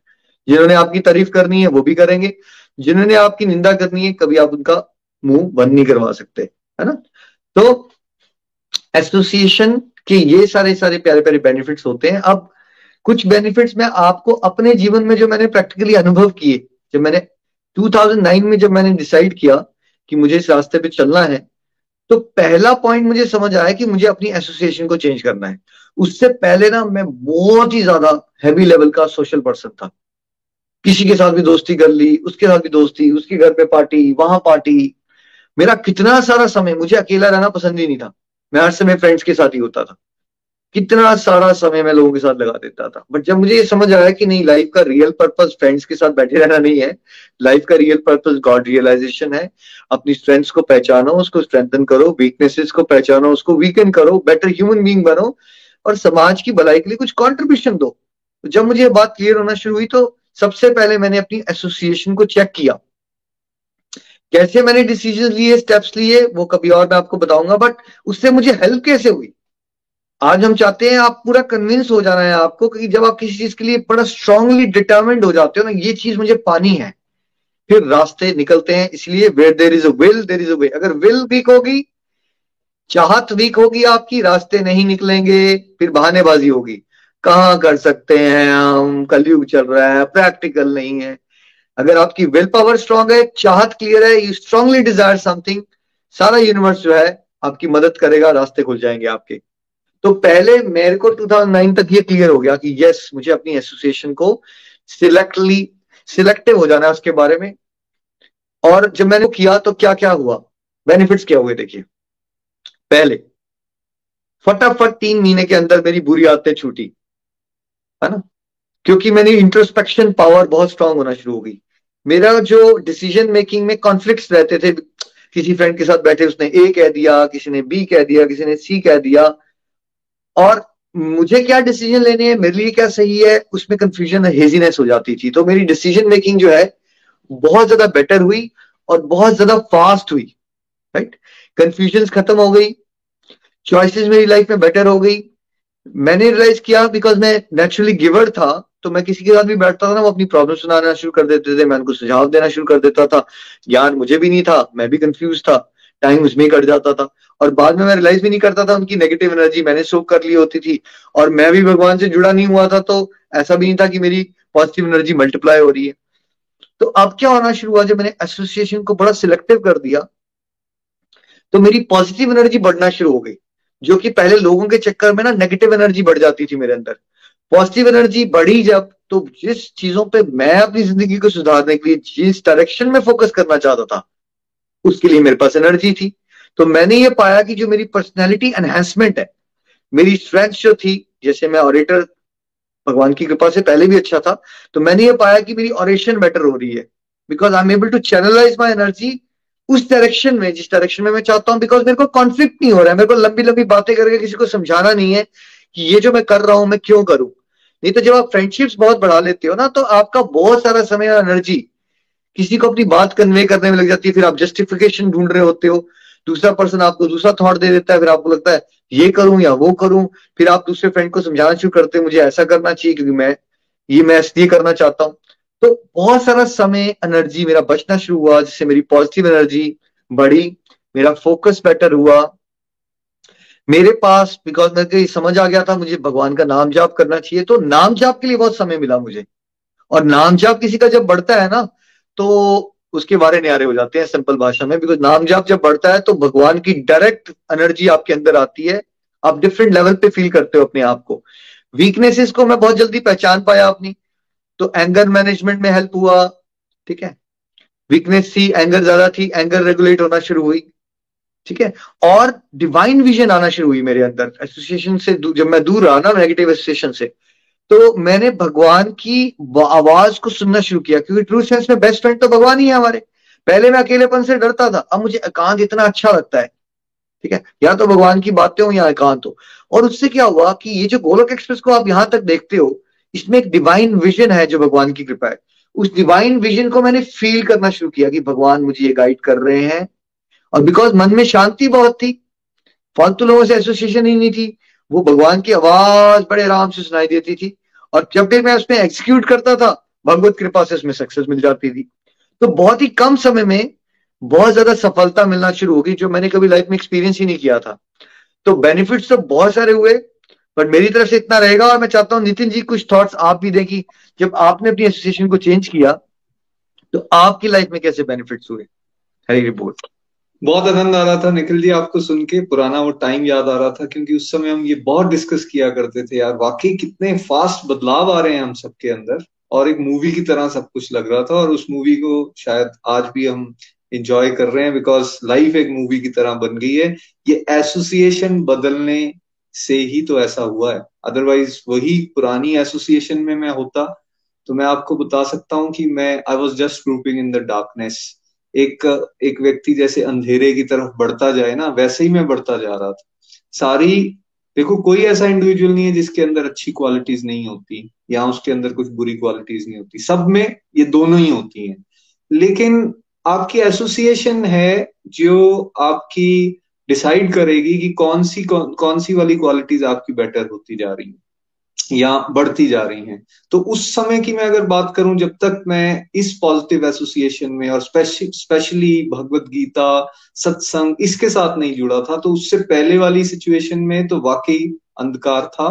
जिन्होंने आपकी तारीफ़ करनी है, वो भी करेंगे। जिन्होंने आपकी निंदा करनी है, कभी आप उनका मुँह बंद नहीं करवा सकते, है ना? तो एसोसिएशन के ये सारे सारे प्यारे प्यारे बेनिफिट्स होते हैं। अब कुछ बेनिफिट्स मैं आपको अपने जीवन में जो मैंने प्रैक्टिकली अनुभव किए, जब मैंने 2009 में जब मैंने डिसाइड किया कि मुझे इस रास्ते पे चलना है तो पहला पॉइंट मुझे समझ आया कि मुझे अपनी एसोसिएशन को चेंज करना है। उससे पहले ना मैं बहुत ही ज़्यादा हैवी लेवल का सोशल पर्सन था। किसी के साथ भी दोस्ती कर ली, उसके साथ भी दोस्ती, उसके घर पे पार्टी वहाँ पार्टी मेरा कितना सारा समय, मुझे अकेला रहना पसंद ही नहीं था। मैं हर समय फ्रेंड्स के साथ ही होता था। कितना सारा समय मैं लोगों के साथ लगा देता था। बट जब मुझे ये समझ आया कि नहीं लाइफ का रियल पर्पस फ्रेंड्स के साथ बैठे रहना नहीं है लाइफ का रियल पर्पस गॉड रियलाइजेशन है, अपनी स्ट्रेंथ्स को पहचानो, उसको स्ट्रेंथन करो वीकनेसेस को पहचानो, उसको वीकन करो बेटर ह्यूमन बींग बनो, और समाज की भलाई के लिए कुछ कॉन्ट्रीब्यूशन दो। तो जब मुझे ये बात क्लियर होना शुरू हुई तो सबसे पहले मैंने अपनी एसोसिएशन को चेक किया। कैसे मैंने डिसीज़न लिए स्टेप्स लिए, वो कभी और मैं आपको बताऊँगा बट उससे मुझे हेल्प कैसे हुई? आज हम चाहते हैं आप पूरा कन्विंस हो जाना है आपको कि जब आप किसी चीज़ के लिए बड़ा स्ट्रांगली डिटर्मेंड हो जाते हो ना, ये चीज़ मुझे पानी है। फिर रास्ते निकलते हैं, इसलिए where there is a will there is a way अगर विल वीक होगी, चाहत वीक होगी आपकी, रास्ते नहीं निकलेंगे, फिर बहानेबाजी होगी। कहाँ कर सकते हैं हम? कलयुग चल रहा है प्रैक्टिकल नहीं है। अगर आपकी विल पावर स्ट्रांग है, चाहत क्लियर है यू स्ट्रांगली डिज़ायर समथिंग सारा यूनिवर्स जो है आपकी मदद करेगा, रास्ते खुल जाएँगे आपके। तो पहले मेरे को 2009 तक ये क्लियर हो गया कि यस मुझे अपनी एसोसिएशन को सिलेक्टली सिलेक्टिव हो जाना है उसके बारे में। और जब मैंने किया तो क्या क्या हुआ? बेनिफिट्स क्या हुए देखिए। पहले, फटाफट तीन महीने के अंदर मेरी बुरी आदतें छूटी, है ना? क्योंकि मैंने इंट्रोस्पेक्शन पावर बहुत स्ट्रांग होना शुरू हो गई। मेरा जो डिसीज़न मेकिंग में कॉन्फ्लिक्ट रहते थे, किसी फ्रेंड के साथ बैठे उसने ए कह दिया, किसी ने बी कह दिया, किसी ने सी कह दिया। और मुझे क्या डिसीज़न लेने हैं, मेरे लिए क्या सही है, उसमें कंफ्यूजन हेजीनेस हो जाती थी। तो मेरी डिसीज़न मेकिंग जो है, बहुत ज़्यादा बेटर हुई और बहुत ज़्यादा फास्ट हुई राइट कंफ्यूजन खत्म हो गई चॉइसेस मेरी लाइफ में बेटर हो गई। मैंने रियलाइज़ किया बिकॉज़ मैं नेचुरली गिवर था तो मैं किसी के साथ भी बैठता था ना, वो अपनी प्रॉब्लम सुनाना शुरू कर देते थे, मैं उनको सुझाव देना शुरू कर देता था। ज्ञान मुझे भी नहीं था, मैं भी कंफ्यूज था टाइम उसमें ही कट जाता था। और बाद में मैं रियलाइज़ भी नहीं करता था उनकी नेगेटिव एनर्जी मैंने सोख कर ली होती थी। और मैं भी भगवान से जुड़ा नहीं हुआ था तो ऐसा भी नहीं था कि मेरी पॉजिटिव एनर्जी मल्टीप्लाई हो रही है। तो अब क्या होना शुरू हुआ, जब मैंने एसोसिएशन को बड़ा सिलेक्टिव कर दिया तो मेरी पॉजिटिव एनर्जी बढ़ना शुरू हो गई, जो कि पहले लोगों के चक्कर में ना नेगेटिव एनर्जी बढ़ जाती थी मेरे अंदर। पॉजिटिव एनर्जी बढ़ी जब तो जिस चीज़ों पे मैं अपनी ज़िंदगी को सुधारने के लिए जिस डायरेक्शन में फोकस करना चाहता था, उसके लिए मेरे पास एनर्जी थी। तो मैंने ये पाया कि जो मेरी पर्सनैलिटी एनहेंसमेंट है, मेरी स्ट्रेंथ जो थी, जैसे मैं ऑरेटर भगवान की कृपा से पहले भी अच्छा था तो मैंने ये पाया कि मेरी ऑरेशन बेटर हो रही है। Because I am able to channelize my energy उस डायरेक्शन में, जिस डायरेक्शन में मैं चाहता हूँ बिकॉज़ मेरे को कॉन्फ्लिक्ट नहीं हो रहा है, मेरे को लंबी लंबी बातें करके किसी को समझाना नहीं है कि ये जो मैं कर रहा हूँ, मैं क्यों करूँ? नहीं तो जब आप फ्रेंडशिप्स बहुत बढ़ा लेते हो ना तो आपका बहुत सारा समय और एनर्जी किसी को अपनी बात कन्वे करने में लग जाती है। फिर आप जस्टिफिकेशन ढूंढ रहे होते हो। दूसरा पर्सन आपको दूसरा थॉट दे देता है। फिर आपको लगता है, ये करूँ या वो करूँ? फिर आप दूसरे फ्रेंड को समझाना शुरू करते हैं, मुझे ऐसा करना चाहिए क्योंकि मैं, ये मैं इसलिए करना चाहता हूँ। तो बहुत सारा समय एनर्जी मेरा बचना शुरू हुआ, जिससे मेरी पॉजिटिव एनर्जी बढ़ी, मेरा फोकस बेटर हुआ। मेरे पास बिकॉज़ को समझ आ गया था, मुझे भगवान का नाम जाप करना चाहिए तो नाम जाप के लिए बहुत समय मिला मुझे। और नाम जाप किसी का जब बढ़ता है ना तो उसके बारे न्यारे हो जाते हैं सिंपल भाषा में बिकॉज़ नाम जाप जब बढ़ता है तो भगवान की डायरेक्ट एनर्जी आपके अंदर आती है। आप डिफरेंट लेवल पे फील करते हो अपने आप को। वीकनेसेस को मैं बहुत जल्दी पहचान पाया अपनी तो एंगर मैनेजमेंट में हेल्प हुआ, ठीक है? वीकनेस थी एंगर ज़्यादा थी एंगर रेगुलेट होना शुरू हुई। ठीक है? और डिवाइन विजन आना शुरू हुई मेरे अंदर। एसोसिएशन से जब मैं दूर रहा ना नेगेटिव एसोसिएशन से तो मैंने भगवान की आवाज़ को सुनना शुरू किया, क्योंकि ट्रू सेंस में बेस्ट फ्रेंड तो भगवान ही है हमारे। पहले मैं अकेलेपन से डरता था, अब मुझे एकांत इतना अच्छा लगता है। ठीक है? या तो भगवान की बातें हो या एकांत हो। और उससे क्या हुआ कि ये जो गोलक एक्सप्रेस को आप यहाँ तक देखते हो, इसमें एक डिवाइन विजन है जो भगवान की कृपा है। उस डिवाइन विजन को मैंने फील करना शुरू किया कि भगवान मुझे ये गाइड कर रहे हैं। और बिकॉज़ मन में शांति बहुत थी, फालतू लोगों से एसोसिएशन ही नहीं थी, वो भगवान की आवाज़ बड़े आराम से सुनाई देती थी। और जब भी मैं उसमें एग्जीक्यूट करता था, भगवत कृपा से उसमें सक्सेस मिल जाती थी। तो बहुत ही कम समय में बहुत ज़्यादा सफलता मिलना शुरू होगी जो मैंने कभी लाइफ में एक्सपीरियंस ही नहीं किया था। तो बेनिफिट्स तो बहुत सारे हुए बट मेरी तरफ़ से इतना रहेगा और मैं चाहता हूँ नितिन जी कुछ थॉट्स आप भी दें कि जब आपने अपनी एसोसिएशन को चेंज किया तो आपकी लाइफ में कैसे बेनिफिट्स हुए? हरी रिपोर्ट बहुत आनंद आ रहा था। निखिल जी, आपको सुन के पुराना वो टाइम याद आ रहा था, क्योंकि उस समय हम ये बहुत डिस्कस किया करते थे, यार, वाकई कितने फास्ट बदलाव आ रहे हैं हम सबके अंदर, और एक मूवी की तरह सब कुछ लग रहा था, और उस मूवी को शायद आज भी हम इंजॉय कर रहे हैं बिकॉज़ लाइफ एक मूवी की तरह बन गई है। ये एसोसिएशन बदलने से ही तो ऐसा हुआ है। अदरवाइज़ वही पुरानी एसोसिएशन में मैं होता तो मैं आपको बता सकता हूँ कि मैं I was just groping in the darkness एक एक व्यक्ति जैसे अंधेरे की तरफ़ बढ़ता जाए ना वैसे ही मैं बढ़ता जा रहा था। सारी देखो कोई ऐसा इंडिविजुअल नहीं है जिसके अंदर अच्छी क्वालिटीज नहीं होती या उसके अंदर कुछ बुरी क्वालिटीज नहीं होती। सब में ये दोनों ही होती हैं। लेकिन आपकी एसोसिएशन है जो आपकी डिसाइड करेगी कि कौन सी कौन, कौन सी वाली क्वालिटीज आपकी बेटर होती जा रही है। या बढ़ती जा रही हैं। तो उस समय की मैं अगर बात करूँ, जब तक मैं इस पॉजिटिव एसोसिएशन में और स्पेशली भगवत गीता, सत्संग इसके साथ नहीं जुड़ा था तो उससे पहले वाली सिचुएशन में तो वाकई अंधकार था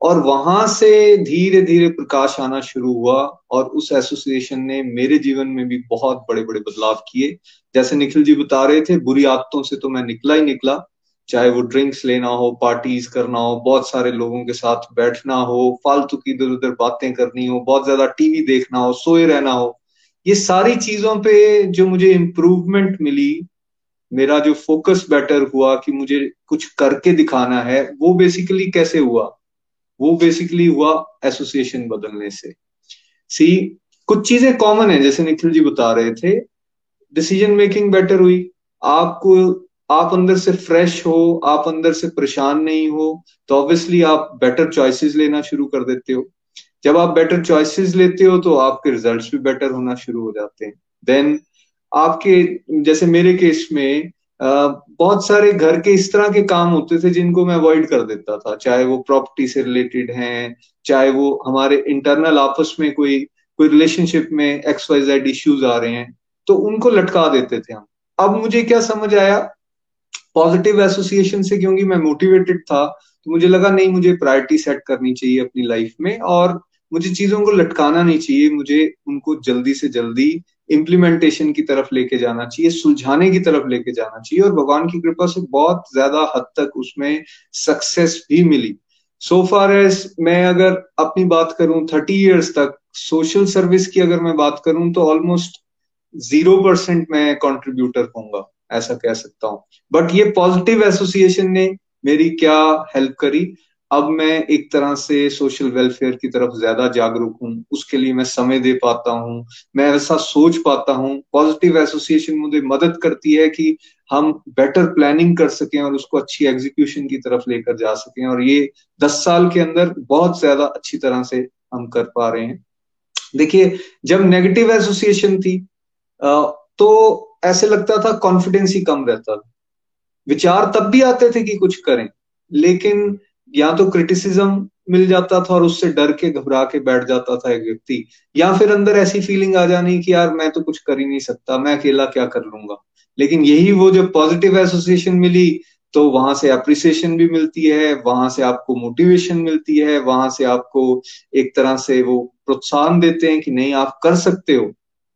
और वहाँ से धीरे धीरे प्रकाश आना शुरू हुआ और उस एसोसिएशन ने मेरे जीवन में भी बहुत बड़े बड़े बदलाव किए। जैसे निखिल जी बता रहे थे, बुरी आदतों से तो मैं निकला ही निकला चाहे वो ड्रिंक्स लेना हो पार्टीज़ करना हो, बहुत सारे लोगों के साथ बैठना हो, फालतू की इधर उधर बातें करनी हो, बहुत ज़्यादा टीवी देखना हो, सोए रहना हो, ये सारी चीज़ों पे जो मुझे इम्प्रूवमेंट मिली, मेरा जो फोकस बेटर हुआ कि मुझे कुछ करके दिखाना है, वो बेसिकली कैसे हुआ? वो बेसिकली हुआ एसोसिएशन बदलने से। सी कुछ चीज़ें कॉमन है, जैसे निखिल जी बता रहे थे डिसीज़न मेकिंग बेटर हुई। आपको आप अंदर से फ्रेश हो, आप अंदर से परेशान नहीं हो तो ऑब्वियसली आप बेटर चॉइसेस लेना शुरू कर देते हो। जब आप बेटर चॉइसेस लेते हो तो आपके रिजल्ट्स भी बेटर होना शुरू हो जाते हैं। देन आपके, जैसे मेरे केस में बहुत सारे घर के इस तरह के काम होते थे जिनको मैं अवॉइड कर देता था। चाहे वो प्रॉपर्टी से रिलेटेड हैं, चाहे वो हमारे इंटरनल आपस में कोई कोई रिलेशनशिप में एक्स वाई जेड इश्यूज़ आ रहे हैं तो उनको लटका देते थे हम। अब मुझे क्या समझ आया? पॉजिटिव एसोसिएशन से क्योंकि मैं मोटिवेटेड था तो मुझे लगा नहीं, मुझे प्रायोरिटी सेट करनी चाहिए अपनी लाइफ में और मुझे चीज़ों को लटकाना नहीं चाहिए, मुझे उनको जल्दी से जल्दी इम्प्लीमेंटेशन की तरफ़ लेके जाना चाहिए, सुलझाने की तरफ़ लेके जाना चाहिए और भगवान की कृपा से बहुत ज़्यादा हद तक उसमें सक्सेस भी मिली। सो फार एज मैं अगर अपनी बात करूँ थर्टी इयर्स तक सोशल सर्विस की अगर मैं बात करूँ तो ऑलमोस्ट ज़ीरो परसेंट मैं कॉन्ट्रीब्यूटर होऊँगा। ऐसा कह सकता हूँ। बट ये पॉजिटिव एसोसिएशन ने मेरी क्या हेल्प करी? अब मैं एक तरह से सोशल वेलफेयर की तरफ़ ज़्यादा जागरूक हूँ। उसके लिए मैं समय दे पाता हूँ। मैं ऐसा सोच पाता हूँ। पॉजिटिव एसोसिएशन मुझे मदद करती है कि हम बेटर प्लानिंग कर सकें और उसको अच्छी एग्जीक्यूशन की तरफ़ लेकर जा सकें। और ये दस साल के अंदर बहुत ज़्यादा अच्छी तरह से हम कर पा रहे हैं। देखिए, जब नेगेटिव एसोसिएशन थी तो ऐसे लगता था कॉन्फिडेंस ही कम रहता था। विचार तब भी आते थे कि कुछ करें, लेकिन या तो क्रिटिसिज्म मिल जाता था और उससे डर के घबरा के बैठ जाता था एक व्यक्ति, या फिर अंदर ऐसी फीलिंग आ जानी कि यार मैं तो कुछ कर ही नहीं सकता, मैं अकेला क्या कर लूँगा? लेकिन यही वो जब पॉजिटिव एसोसिएशन मिली तो वहाँ से अप्रिसिएशन भी मिलती है, वहाँ से आपको मोटिवेशन मिलती है, वहाँ से आपको एक तरह से वो प्रोत्साहन देते हैं कि नहीं, आप कर सकते हो।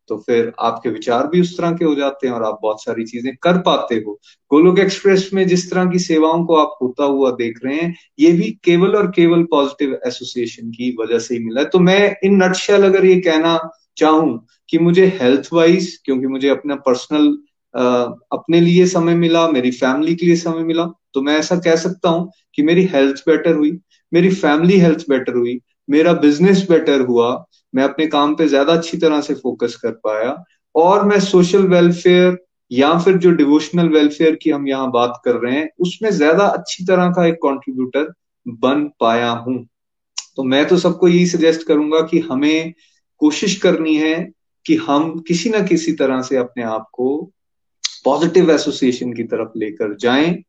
तो फिर आपके विचार भी उस तरह के हो जाते हैं और आप बहुत सारी चीज़ें कर पाते हो। गोलोक एक्सप्रेस में जिस तरह की सेवाओं को आप होता हुआ देख रहे हैं, ये भी केवल और केवल पॉजिटिव एसोसिएशन की वजह से ही मिला है। तो मैं इन नटशल अगर ये कहना चाहूँ कि मुझे हेल्थ वाइज क्योंकि मुझे अपना पर्सनल अपने लिए समय मिला, मेरी फैमिली के लिए समय मिला तो मैं ऐसा कह सकता हूँ कि मेरी हेल्थ बेटर हुई, मेरी फैमिली हेल्थ बेटर हुई, मेरा बिज़नेस बेटर हुआ मैं अपने काम पे ज़्यादा अच्छी तरह से फोकस कर पाया और मैं सोशल वेलफेयर या फिर जो डिवोशनल वेलफेयर की हम यहाँ बात कर रहे हैं, उसमें ज़्यादा अच्छी तरह का एक कंट्रीब्यूटर बन पाया हूँ। तो मैं तो सबको यही सजेस्ट करूँगा कि हमें कोशिश करनी है कि हम किसी ना किसी तरह से अपने आप को पॉजिटिव एसोसिएशन की तरफ़ लेकर जाएँ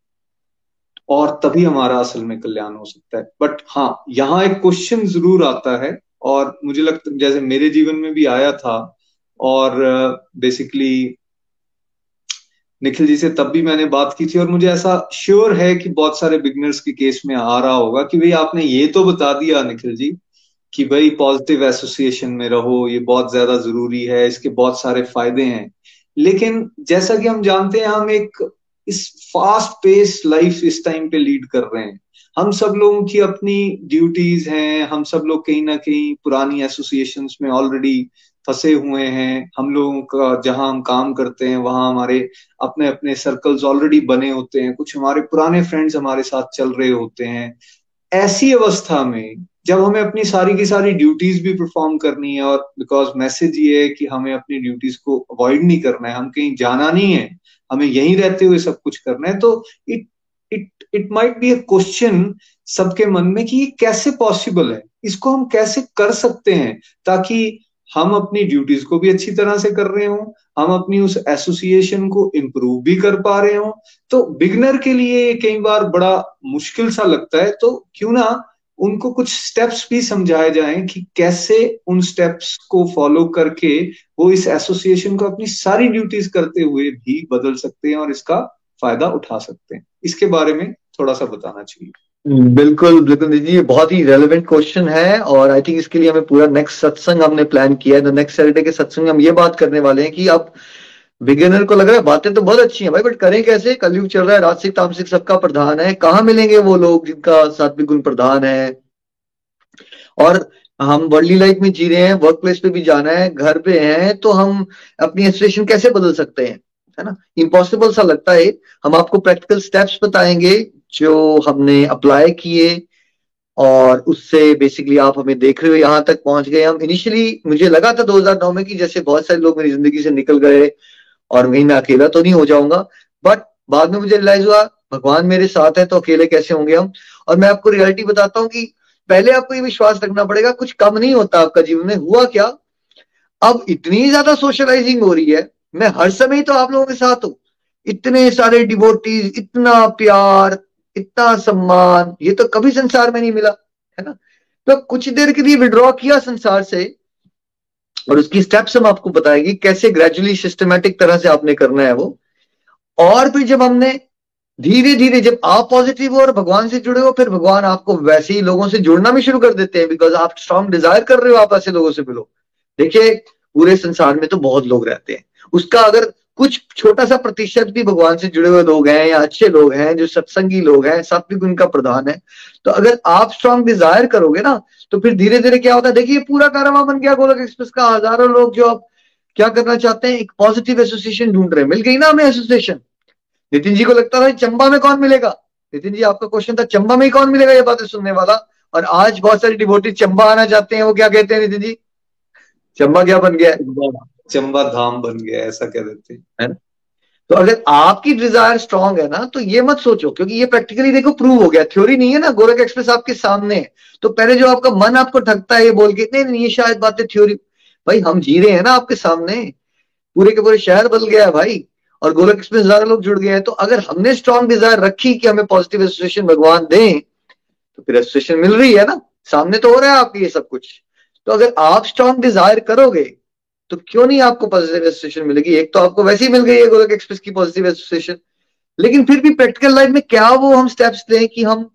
और तभी हमारा असल में कल्याण हो सकता है। बट हाँ यहाँ एक क्वेश्चन ज़रूर आता है और मुझे लगता, जैसे मेरे जीवन में भी आया था और बेसिकली निखिल जी से तब भी मैंने बात की थी और मुझे ऐसा श्योर है कि बहुत सारे बिगनर्स के केस में आ रहा होगा कि भाई आपने ये तो बता दिया निखिल जी कि भाई पॉजिटिव एसोसिएशन में रहो, ये बहुत ज़्यादा ज़रूरी है, इसके बहुत सारे फ़ायदे हैं। लेकिन जैसा कि हम जानते हैं, हम एक इस फास्ट पेस लाइफ इस टाइम पे लीड कर रहे हैं। हम सब लोगों की अपनी ड्यूटीज़ हैं, हम सब लोग कहीं ना कहीं पुरानी एसोसिएशन में ऑलरेडी फंसे हुए हैं। हम लोगों का, जहाँ हम काम करते हैं, वहाँ हमारे अपने अपने सर्कल्स ऑलरेडी बने होते हैं। कुछ हमारे पुराने फ्रेंड्स हमारे साथ चल रहे होते हैं। ऐसी अवस्था में जब हमें अपनी सारी की सारी ड्यूटीज़ भी परफॉर्म करनी है और बिकॉज़ मैसेज ये है कि हमें अपनी ड्यूटीज़ को अवॉइड नहीं करना है, हम कहीं जाना नहीं है, हमें यहीं रहते हुए सब कुछ करना है तो it it it might be a question सबके मन में कि ये कैसे पॉसिबल है? इसको हम कैसे कर सकते हैं ताकि हम अपनी ड्यूटीज़ को भी अच्छी तरह से कर रहे हो, हम अपनी उस एसोसिएशन को इम्प्रूव भी कर पा रहे हो। तो बिगनर के लिए कई बार बड़ा मुश्किल सा लगता है तो क्यों ना उनको कुछ स्टेप्स भी समझाए जाएँ कि कैसे उन स्टेप्स को फॉलो करके वो इस एसोसिएशन को अपनी सारी ड्यूटीज़ करते हुए भी बदल सकते हैं और इसका फ़ायदा उठा सकते हैं। इसके बारे में थोड़ा सा बताना चाहिए। बिल्कुल बिल्कुल जी, ये बहुत ही रेलेवेंट क्वेश्चन है और आई थिंक इसके लिए हमें पूरा नेक्स्ट सत्संग हमने प्लान किया है। नेक्स्ट सैटरडे के सत्संग हम ये बात करने वाले हैं कि अब बिगिनर को लग रहा है बातें तो बहुत अच्छी हैं भाई बट करें कैसे? कलयुग चल रहा है, राजसिक, तामसिक सबका प्रधान है। कहाँ मिलेंगे वो लोग जिनका सात्विक गुण प्रधान है? और हम वर्ल्डली लाइफ में जी रहे हैं वर्क प्लेस पे भी जाना है, घर पे हैं तो हम अपनी एस्पिरेशन कैसे बदल सकते हैं? है ना? इम्पॉसिबल सा लगता है। हम आपको प्रैक्टिकल स्टेप्स बताएँगे जो हमने अप्लाई किए और उससे बेसिकली आप हमें देख रहे हो यहाँ तक पहुँच गए। हम इनिशियली मुझे लगा था 2009 में कि जैसे बहुत सारे लोग मेरी ज़िंदगी से निकल गए और वहीं मैं अकेला तो नहीं हो जाऊँगा। बट बाद में मुझे रियलाइज़ हुआ, भगवान मेरे साथ है तो अकेले कैसे होंगे हम? और मैं आपको रियलिटी बताता हूँ कि पहले आपको ये विश्वास रखना पड़ेगा, कुछ कम नहीं होता आपका जीवन में। हुआ क्या? अब इतनी ज़्यादा सोशलाइजिंग हो रही है मैं हर समय तो आप लोगों के साथ हूँ। इतने सारे डिवोटीज इतना प्यार, इतना सम्मान, ये तो कभी संसार में नहीं मिला, है ना? तो कुछ देर के लिए विड्रॉ किया संसार से और उसकी स्टेप्स हम आपको बताएँगे कैसे ग्रेजुअली सिस्टमेटिक तरह से आपने करना है वो। और फिर जब हमने धीरे धीरे जब आप पॉजिटिव हो और भगवान से जुड़े हो, फिर भगवान आपको वैसे ही लोगों से जुड़ना भी शुरू कर देते हैं बिकॉज़ आप स्ट्रॉन्ग डिज़ायर कर रहे हो आप ऐसे लोगों से मिलो। देखिए, पूरे संसार में तो बहुत लोग रहते हैं। उसका अगर कुछ छोटा सा प्रतिशत भी भगवान से जुड़े हुए लोग हैं या अच्छे लोग हैं, जो सत्संगी लोग हैं सात्विक उनका प्रधान है। तो अगर आप स्ट्रॉन्ग डिज़ायर करोगे ना तो फिर धीरे धीरे क्या होता है? देखिए पूरा कारवा बन गया गोलक एक्सप्रेस का। हज़ारों लोग जो आप क्या करना चाहते हैं? एक पॉजिटिव एसोसिएशन ढूंढ रहे हैं। मिल गई ना हमें एसोसिएशन नितिन जी को लगता था, चंबा में कौन मिलेगा? नितिन जी, आपका क्वेश्चन था, चंबा में ही कौन मिलेगा ये बातें सुनने वाला? और आज बहुत सारी डिवोटी चंबा आना चाहते हैं, वो क्या कहते हैं नितिन जी? चंबा क्या बन गया? चंबा धाम बन गया, ऐसा कह देते है। ना? तो अगर आपकी डिज़ायर स्ट्रांग है ना तो ये मत सोचो, क्योंकि ये प्रैक्टिकली देखो प्रूव हो गया। थ्योरी नहीं है ना, गोरख एक्सप्रेस आपके सामने है। तो पहले जो आपका मन आपको ठगता है, ये बोल के, नहीं नहीं, ये शायद बातें थ्योरी भाई, हम जी रहे हैं ना आपके सामने। पूरे के पूरे शहर बदल गया है भाई, और गोरख एक्सप्रेस ज़्यादा लोग जुड़ गए हैं। तो अगर हमने स्ट्रॉन्ग डिज़ायर रखी कि हमें पॉजिटिव एसोसिएशन भगवान दें तो फिर एसोसिएशन मिल रही है ना। सामने तो हो रहा है आपके ये सब कुछ। तो अगर आप स्ट्रांग डिज़ायर करोगे तो क्यों नहीं आपको पॉजिटिव एसोसिएशन मिलेगी? एक तो आपको वैसे ही मिल गई है गोलक एक्सप्रेस की पॉजिटिव एसोसिएशन लेकिन फिर भी प्रैक्टिकल लाइफ में क्या वो हम स्टेप्स लें कि हम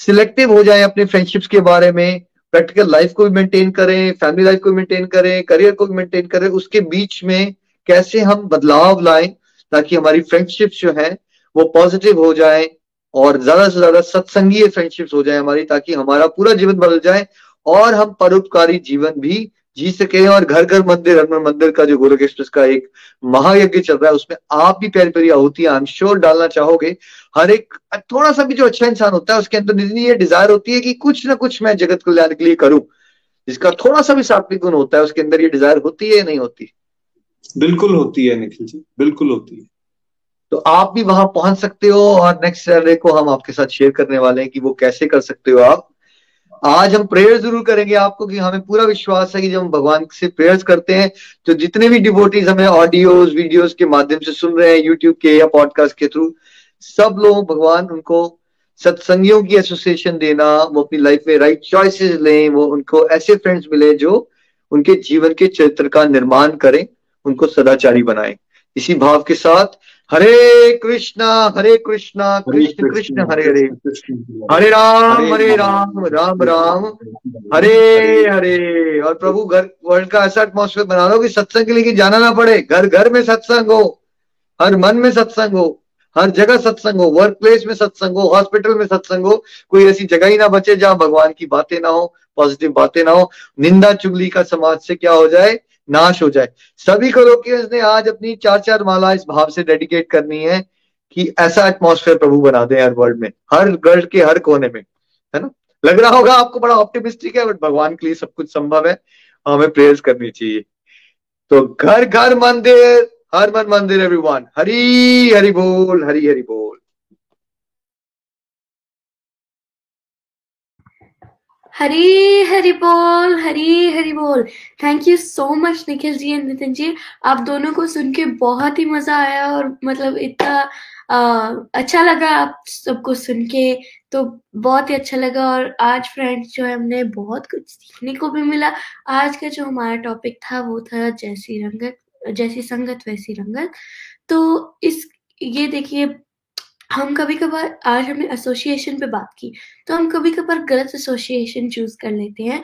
सिलेक्टिव हो जाएँ अपने फ्रेंडशिप्स के बारे में प्रैक्टिकल लाइफ को भी मेंटेन करें फैमिली लाइफ को भी मेंटेन करें करियर को भी मेंटेन करें, उसके बीच में कैसे हम बदलाव लाएँ ताकि हमारी फ्रेंडशिप्स जो है वो पॉजिटिव हो जाए और ज़्यादा से ज़्यादा सत्संगीय फ्रेंडशिप्स हो जाए हमारी ताकि हमारा पूरा जीवन बदल जाए और हम परोपकारी जीवन भी जी सके और घर घर मंदिर हनुमान मंदिर का जो गोरख एक्सप्रेस का एक महायज्ञ चल रहा है उसमें आप भी प्यारी प्यारी आहुति आई एम श्योर डालना चाहोगे। हर एक थोड़ा सा भी जो अच्छा इंसान होता है उसके अंदर ये डिज़ायर होती है कि कुछ ना कुछ मैं जगत कल्याण के लिए करूँ जिसका थोड़ा सा भी सात्विक गुण होता है उसके अंदर ये डिज़ायर होती है या नहीं होती? बिल्कुल होती है निखिल जी बिल्कुल होती है। तो आप भी वहाँ पहुँच सकते हो और नेक्स्ट सैटरडे को हम आपके साथ शेयर करने वाले हैं कि वो कैसे कर सकते हो आप। आज हम प्रेयर ज़रूर करेंगे आपको कि हमें पूरा विश्वास है कि जब हम भगवान से प्रेयर्स करते हैं तो जितने भी डिवोटीज हमें ऑडियोज वीडियोस के माध्यम से सुन रहे हैं यूट्यूब के या पॉडकास्ट के थ्रू सब लोग भगवान उनको सत्संगियों की एसोसिएशन देना, वो अपनी लाइफ में राइट चॉइसेस लें, वो उनको ऐसे फ्रेंड्स मिले जो उनके जीवन के चरित्र का निर्माण करें, उनको सदाचारी बनाए। इसी भाव के साथ हरे कृष्णा हरे कृष्णा कृष्ण कृष्ण हरे हरे। हरे राम हरे राम राम राम हरे। हरे और प्रभु घर वर्ल्ड का ऐसा एटमोसफेयर बना लो कि सत्संग के लिए कि जाना ना पड़े। घर घर में सत्संग हो हर मन में सत्संग हो हर जगह सत्संग हो वर्क प्लेस में सत्संग हो हॉस्पिटल में सत्संग हो। कोई ऐसी जगह ही ना बचे जहाँ भगवान की बातें ना हो पॉजिटिव बातें ना हो। निंदा चुगली का समाज से क्या हो जाए? नाश हो जाए। सभी कोलोकियंस ने आज अपनी चार चार माला इस भाव से डेडिकेट करनी है कि ऐसा एटमोसफेयर प्रभु बना दे हर वर्ल्ड में, हर वर्ल्ड के हर कोने में, है ना? लग रहा होगा आपको बड़ा ऑप्टिमिस्टिक है बट भगवान के लिए सब कुछ संभव है, हमें प्रेयर्स करनी चाहिए। तो घर घर मंदिर, हर मन मंदिर एवरीवन हरी हरि बोल हरी हरि बोल। हरी हरी बोल, हरी हरी बोल। Thank you so much Nikhil ji and Nitin ji. आप दोनों को सुन के बहुत ही मज़ा आया और मतलब इतना अच्छा लगा आप सबको सुन के। तो बहुत ही अच्छा लगा और आज फ्रेंड्स जो है, हमने बहुत कुछ सीखने को भी मिला। आज का जो हमारा टॉपिक था, वो था जैसी रंगत, जैसी संगत, वैसी रंगत। तो इस, ये देखिए हम कभी कभार आज हमने एसोसिएशन पे बात की तो हम कभी कभार गलत एसोसिएशन चूज़ कर लेते हैं।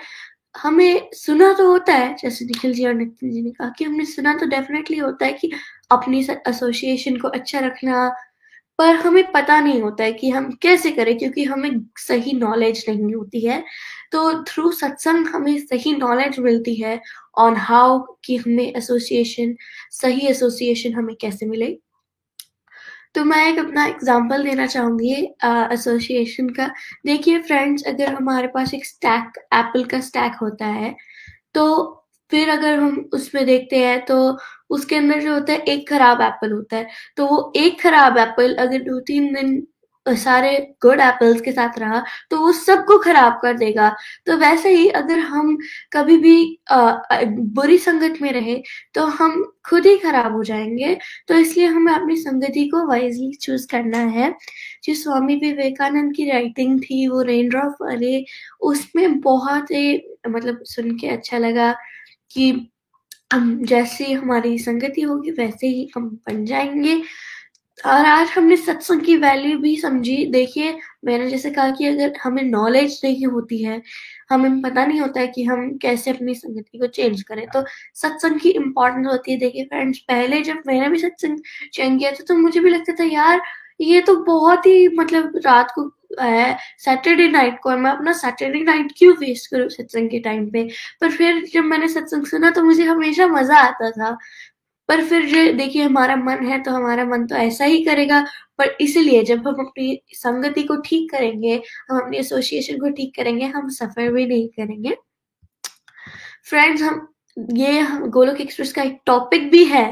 हमें सुना तो होता है, जैसे निखिल जी और नितिन जी ने कहा कि हमने सुना तो डेफिनेटली होता है कि अपनी एसोसिएशन को अच्छा रखना, पर हमें पता नहीं होता है कि हम कैसे करें, क्योंकि हमें सही नॉलेज नहीं होती है। तो थ्रू सत्संग हमें सही नॉलेज मिलती है ऑन हाउ कि हमें एसोसिएशन सही एसोसिएशन हमें कैसे मिले। तो मैं एक अपना एग्जांपल देना चाहूँगी एसोसिएशन का। देखिए फ्रेंड्स अगर हमारे पास एक स्टैक एप्पल का स्टैक होता है तो फिर अगर हम उसमें देखते हैं तो उसके अंदर जो होता है, एक खराब एप्पल होता है। तो वो एक खराब एप्पल अगर दो तीन दिन सारे गुड एप्पल्स के साथ रहा तो वो सबको खराब कर देगा। तो वैसे ही अगर हम कभी भी आ, बुरी संगत में रहे तो हम खुद ही खराब हो जाएँगे। तो इसलिए हमें अपनी संगति को वाइजली चूज़ करना है। जो स्वामी विवेकानंद की राइटिंग थी वो रेन ड्रॉप वाले उसमें बहुत ही मतलब सुन के अच्छा लगा कि हम जैसे हमारी संगति होगी वैसे ही हम बन जाएँगे। और आज हमने सत्संग की वैल्यू भी समझी। देखिए, मैंने जैसे कहा कि अगर हमें नॉलेज नहीं होती है, हमें पता नहीं होता है कि हम कैसे अपनी संगति को चेंज करें। तो सत्संग की इम्पोर्टेंस होती है। देखिए फ्रेंड्स पहले जब मैंने भी सत्संग चेंज किया था तो मुझे भी लगता था, यार, ये तो बहुत ही मतलब रात को है सैटरडे नाइट को मैं अपना सैटरडे नाइट क्यों वेस्ट करूँ सत्संग के टाइम पे? पर फिर जब मैंने सत्संग सुना तो मुझे हमेशा मज़ा आता था। पर फिर जो देखिए हमारा मन है तो हमारा मन तो ऐसा ही करेगा, पर इसलिए जब हम अपनी संगति को ठीक करेंगे, हम अपनी एसोसिएशन को ठीक करेंगे, हम सफ़र भी नहीं करेंगे। फ्रेंड्स हम, ये गोलोक एक्सप्रेस का एक टॉपिक भी है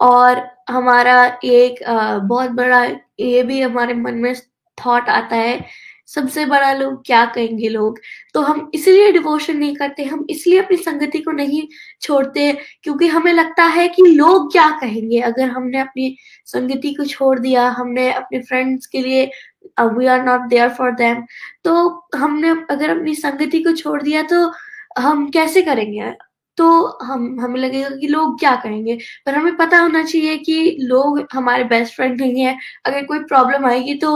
और हमारा एक बहुत बड़ा, ये भी हमारे मन में थॉट आता है सबसे बड़ा लोग क्या कहेंगे लोग? तो हम इसलिए डिवोशन नहीं करते, हम इसलिए अपनी संगति को नहीं छोड़ते, क्योंकि हमें लगता है कि लोग क्या कहेंगे? अगर हमने अपनी संगति को छोड़ दिया, हमने अपने फ्रेंड्स के लिए we are not there for them तो हमने, अगर अपनी संगति को छोड़ दिया तो हम कैसे करेंगे? तो हम, हमें लगेगा कि लोग क्या कहेंगे? पर हमें पता होना चाहिए कि लोग हमारे बेस्ट फ्रेंड नहीं है। अगर कोई प्रॉब्लम आएगी तो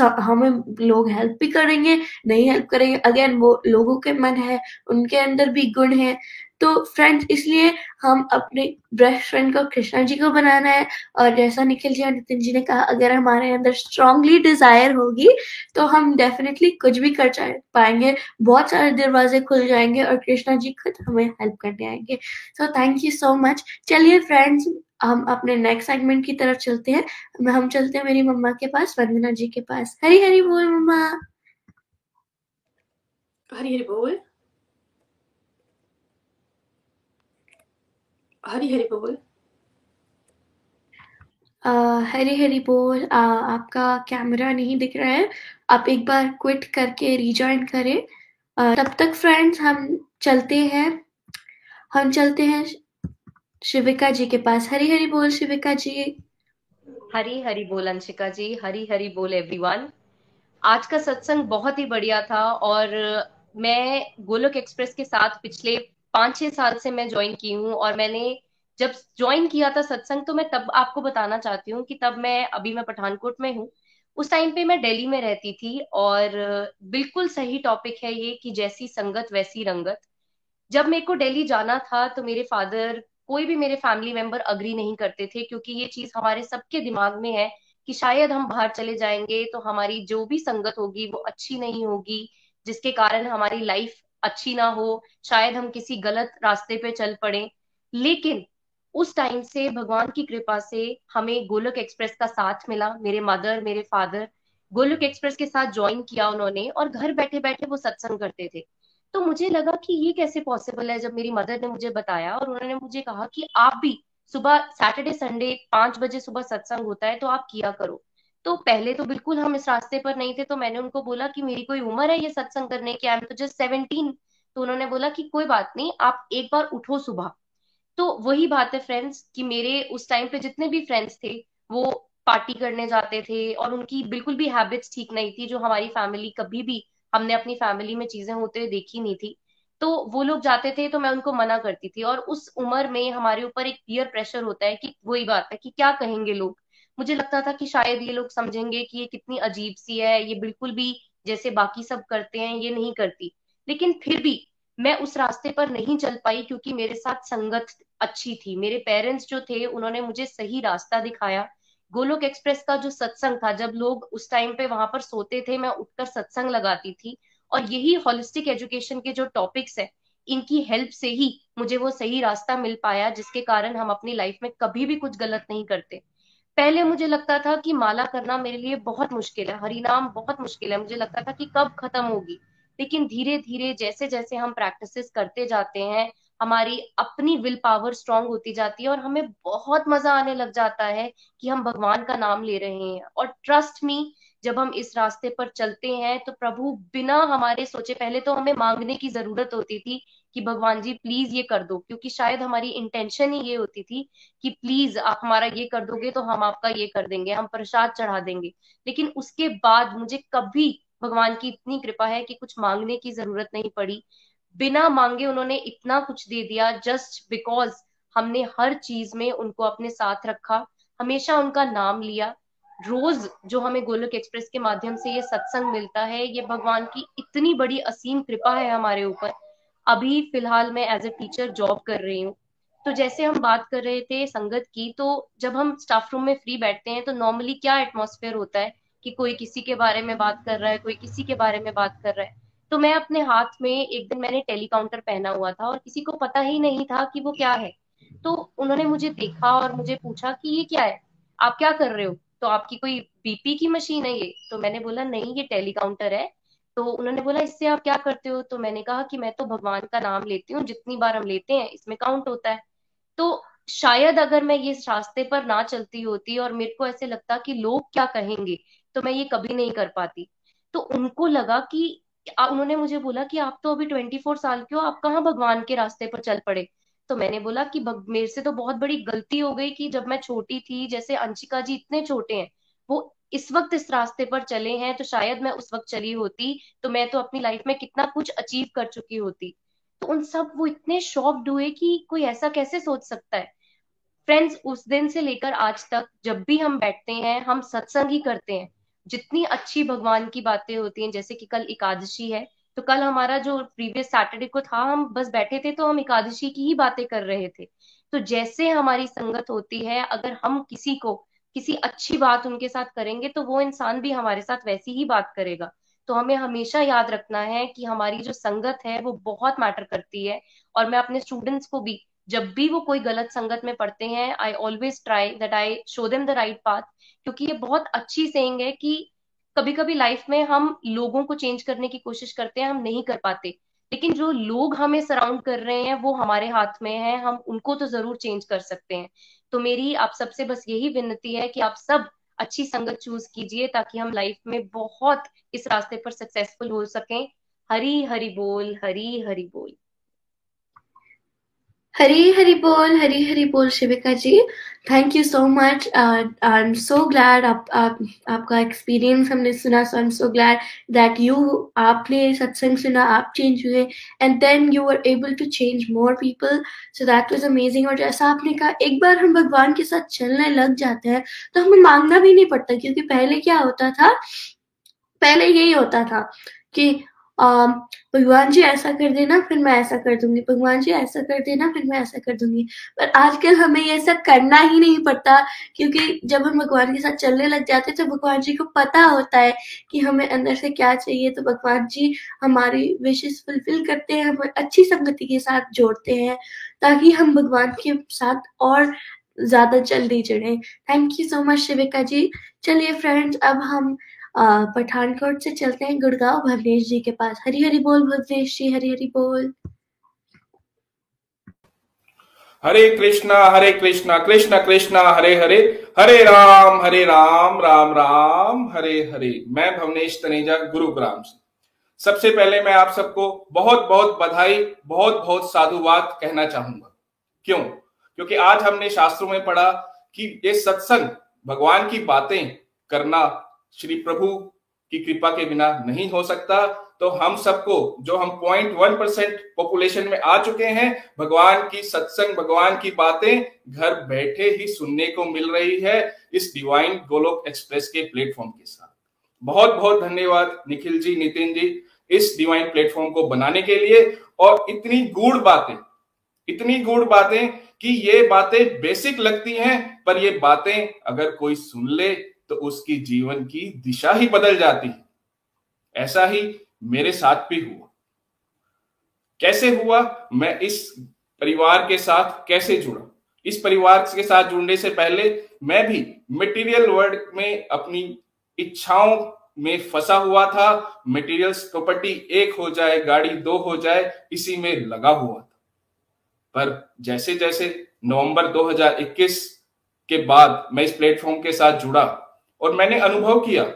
हमें लोग हेल्प भी करेंगे, नहीं हेल्प करेंगे। अगेन वो लोगों के मन है, उनके अंदर भी गुण है। तो फ्रेंड्स इसलिए हम अपने बेस्ट फ्रेंड को कृष्णा जी को बनाना है। और जैसा निखिल जी और नितिन जी ने कहा, अगर हमारे अंदर स्ट्रांगली डिज़ायर होगी तो हम डेफिनेटली कुछ भी कर पाएँगे। बहुत सारे दरवाजे खुल जाएँगे और कृष्णा जी खुद हमें हेल्प करने आएँगे। So thank you so much चलिए फ्रेंड्स हम अपने नेक्स्ट सेगमेंट की तरफ़ चलते हैं। हम चलते हैं मेरी मम्मा के पास, वंदना जी के पास। हरी हरी बोल मम्मा। हरी हरी बोल। हरी हरी बोल। हरी हरी बोल आ, आपका कैमरा नहीं दिख रहा है। आप एक बार क्विट करके रिजॉइन करें। तब तक फ्रेंड्स हम चलते हैं। हम चलते हैं शिविका जी के पास। हरी हरी बोल शिविका जी। हरी हरी बोल अंशिका जी। हरी हरी बोल एवरीवन आज का सत्संग बहुत ही बढ़िया था और मैं गोलोक एक्सप्रेस के साथ पिछले पाँच छह साल से मैं ज्वाइन की हूँ और मैंने जब ज्वाइन किया था सत्संग तो मैं तब आपको बताना चाहती हूँ कि तब मैं अभी मैं पठानकोट में हूँ। उस टाइम पे मैं दिल्ली में रहती थी और बिल्कुल सही टॉपिक है ये कि जैसी संगत, वैसी रंगत। जब मेरे को दिल्ली जाना था तो मेरे फादर कोई भी मेरे फैमिली मेंबर अग्री नहीं करते थे, क्योंकि ये चीज़ हमारे सबके दिमाग में है कि शायद हम बाहर चले जाएँगे तो हमारी जो भी संगत होगी वो अच्छी नहीं होगी, जिसके कारण हमारी लाइफ अच्छी ना हो, शायद हम किसी गलत रास्ते पे चल पड़े। लेकिन उस टाइम से, भगवान की कृपा से हमें गोलक एक्सप्रेस का साथ मिला, मेरे मदर मेरे फादर गोलक एक्सप्रेस के साथ ज्वाइन किया उन्होंने और घर बैठे बैठे वो सत्संग करते थे। तो मुझे लगा कि ये कैसे पॉसिबल है, जब मेरी मदर ने मुझे बताया और उन्होंने मुझे कहा कि आप भी सुबह सैटरडे संडे पाँच बजे सुबह सत्संग होता है तो आप किया करो। तो पहले तो बिल्कुल हम इस रास्ते पर नहीं थे तो मैंने उनको बोला कि मेरी कोई उम्र है ये सत्संग करने की आई एम तो जस्ट सेवनटीन तो उन्होंने बोला कि कोई बात नहीं, आप एक बार उठो सुबह। तो वही बात है फ्रेंड्स कि मेरे उस टाइम पे जितने भी फ्रेंड्स थे, वो पार्टी करने जाते थे और उनकी बिल्कुल भी हैबिट्स ठीक नहीं थी, जो हमारी फैमिली कभी भी हमने अपनी फैमिली में चीज़ें होते हुए देखी नहीं थी। तो वो लोग जाते थे तो मैं उनको मना करती थी और उस उम्र में हमारे ऊपर एक पीयर प्रेशर होता है कि वही बात है कि क्या कहेंगे लोग? मुझे लगता था कि शायद ये लोग समझेंगे कि ये कितनी अजीब सी है, ये बिल्कुल भी जैसे बाकी सब करते हैं, ये नहीं करती। लेकिन फिर भी मैं उस रास्ते पर नहीं चल पाई क्योंकि मेरे साथ संगत अच्छी थी। मेरे पेरेंट्स जो थे, उन्होंने मुझे सही रास्ता दिखाया। गोलोक एक्सप्रेस का जो सत्संग था, जब लोग उस टाइम पे वहाँ पर सोते थे, मैं उठकर सत्संग लगाती थी और यही होलिस्टिक एजुकेशन के जो टॉपिक्स है, इनकी हेल्प से ही मुझे वो सही रास्ता मिल पाया, जिसके कारण हम अपनी लाइफ में कभी भी कुछ गलत नहीं करते। पहले मुझे लगता था कि माला करना मेरे लिए बहुत मुश्किल है, हरिनाम बहुत मुश्किल है। मुझे लगता था कि कब खत्म होगी। लेकिन धीरे धीरे जैसे जैसे हम प्रैक्टिसेस करते जाते हैं, हमारी अपनी विल पावर स्ट्रांग होती जाती है और हमें बहुत मज़ा आने लग जाता है कि हम भगवान का नाम ले रहे हैं। और ट्रस्ट मी जब हम इस रास्ते पर चलते हैं तो प्रभु बिना हमारे सोचे पहले तो हमें मांगने की ज़रूरत होती थी कि भगवान जी प्लीज़ ये कर दो, क्योंकि शायद हमारी इंटेंशन ही ये होती थी कि प्लीज़ आप हमारा ये कर दोगे तो हम आपका ये कर देंगे, हम प्रसाद चढ़ा देंगे। लेकिन उसके बाद मुझे कभी भगवान की इतनी कृपा है कि कुछ मांगने की ज़रूरत नहीं पड़ी। बिना मांगे उन्होंने इतना कुछ दे दिया जस्ट बिकॉज़ हमने हर चीज़ में उनको अपने साथ रखा, हमेशा उनका नाम लिया। रोज जो हमें गोलक एक्सप्रेस के माध्यम से ये सत्संग मिलता है, ये भगवान की इतनी बड़ी असीम कृपा है हमारे ऊपर। अभी फ़िलहाल मैं एज ए टीचर जॉब कर रही हूँ। तो जैसे हम बात कर रहे थे संगत की तो जब हम स्टाफ रूम में फ्री बैठते हैं तो नॉर्मली क्या एटमोसफेयर होता है कि कोई किसी के बारे में बात कर रहा है, कोई किसी के बारे में बात कर रहा है? तो मैं अपने हाथ में एक दिन मैंने टेलीकाउंटर पहना हुआ था और किसी को पता ही नहीं था कि वो क्या है। तो उन्होंने मुझे देखा और मुझे पूछा कि ये क्या है? आप क्या कर रहे हो? तो आपकी कोई बीपी की मशीन है ये? तो मैंने बोला, नहीं, ये टेलीकाउंटर है। तो उन्होंने बोला, इससे आप क्या करते हो? तो मैंने कहा कि, मैं तो भगवान का नाम लेती हूँ, जितनी बार हम लेते हैं, इसमें काउंट होता है। तो शायद अगर मैं ये रास्ते पर ना चलती होती और मेरे को ऐसे लगता कि लोग क्या कहेंगे तो मैं ये कभी नहीं कर पाती। तो उनको लगा कि उन्होंने मुझे बोला कि, आप तो अभी ट्वेंटी फोर साल के हो, आप कहाँ भगवान के रास्ते पर चल पड़े? तो मैंने बोला कि मेरे से तो बहुत बड़ी गलती हो गई कि जब मैं छोटी थी, जैसे अंशिका जी इतने छोटे हैं, वो इस वक्त इस रास्ते पर चले हैं तो शायद मैं उस वक्त चली होती तो मैं तो अपनी लाइफ में कितना कुछ अचीव कर चुकी होती। तो उन सब वो इतने शॉक्ड हुए कि कोई ऐसा कैसे सोच सकता है? फ्रेंड्स उस दिन से लेकर आज तक जब भी हम बैठते हैं, हम सत्संग ही करते हैं। जितनी अच्छी भगवान की बातें होती हैं, जैसे कि कल एकादशी है तो कल हमारा जो प्रीवियस सैटरडे को था, हम बस बैठे थे तो हम एकादशी की ही बातें कर रहे थे। तो जैसे हमारी संगत होती है, अगर हम किसी को किसी अच्छी बात उनके साथ करेंगे तो वो इंसान भी हमारे साथ वैसी ही बात करेगा। तो हमें हमेशा याद रखना है कि हमारी जो संगत है वो बहुत मैटर करती है और मैं अपने स्टूडेंट्स को भी, जब भी वो कोई गलत संगत में पढ़ते हैं I always try that I show them the right path क्योंकि ये बहुत अच्छी सेइंग है कि कभी कभी लाइफ में हम लोगों को चेंज करने की कोशिश करते हैं, हम नहीं कर पाते। लेकिन जो लोग हमें सराउंड कर रहे हैं, वो हमारे हाथ में है, हम उनको तो ज़रूर चेंज कर सकते हैं। तो मेरी आप सबसे बस यही विनती है कि आप सब अच्छी संगत चूज़ कीजिए ताकि हम लाइफ में बहुत इस रास्ते पर सक्सेसफुल हो सकें। हरी हरी बोल हरी हरी बोल। हरी हरी बोल हरी हरी बोल Shivika ji. Thank you so much I am so glad आप, आप आपका एक्सपीरियंस हमने सुना so I am so glad that you आपने सत्संग सुना आप चेंज हुए and then you are able to change more people so that was amazing और जैसा आपने कहा एक बार हम भगवान के साथ चलने लग जाते हैं तो हमें मांगना भी नहीं पड़ता क्योंकि पहले क्या होता था पहले यही होता था कि भगवान जी ऐसा कर देना, फिर मैं ऐसा कर दूँगी। भगवान जी ऐसा कर देना, फिर मैं ऐसा कर दूँगी। पर आजकल हमें ये सब करना ही नहीं पड़ता, क्योंकि जब हम भगवान के साथ चलने लग जाते हैं तो भगवान जी को पता होता है कि हमें अंदर से क्या चाहिए। तो भगवान जी हमारी विशेष फुलफिल करते हैं, हमें अच्छी संगति के साथ जोड़ते हैं, ताकि हम भगवान के साथ और ज़्यादा जल्दी जुड़े। Thank you so much Shivika ji. चलिए फ्रेंड्स अब हम पठानकोट से चलते हैं गुड़गांव, भवनेश जी के पास। हरी हरी बोल, भवनेश जी हरी हरी बोल। हरे कृष्णा हरे कृष्णा, कृष्ण, कृष्णा, हरे हरे हरे राम हरे राम राम राम, हरे हरे। मैं भवनेश तनेजा, गुरुग्राम से। सबसे पहले मैं आप सबको बहुत बहुत बधाई बहुत बहुत साधुवाद कहना चाहूँगा। क्यों? क्योंकि आज हमने शास्त्रों में पढ़ा कि ये सत्संग, भगवान की बातें करना श्री प्रभु की कृपा के बिना नहीं हो सकता। तो हम सबको, जो हम पॉइंट वन परसेंट पॉपुलेशन में आ चुके हैं, भगवान की सत्संग, भगवान की बातें घर बैठे ही सुनने को मिल रही है इस डिवाइन गोलोक एक्सप्रेस के प्लेटफॉर्म के साथ। बहुत बहुत धन्यवाद निखिल जी, नितिन जी, इस डिवाइन प्लेटफॉर्म को बनाने के लिए। और इतनी गूढ़ बातें, इतनी गूढ़ बातें कि ये बातें बेसिक लगती हैं, पर ये बातें अगर कोई सुन ले तो उसकी जीवन की दिशा ही बदल जाती है। ऐसा ही मेरे साथ भी हुआ। कैसे हुआ? मैं इस परिवार के साथ कैसे जुड़ा? इस परिवार के साथ जुड़ने से पहले मैं भी मटेरियल वर्ल्ड में अपनी इच्छाओं में फंसा हुआ था। मटेरियल्स प्रॉपर्टी एक हो जाए, गाड़ी दो हो जाए, इसी में लगा हुआ था। पर जैसे जैसे नवंबर 2021 के बाद मैं इस प्लेटफॉर्म के साथ जुड़ा और मैंने अनुभव किया।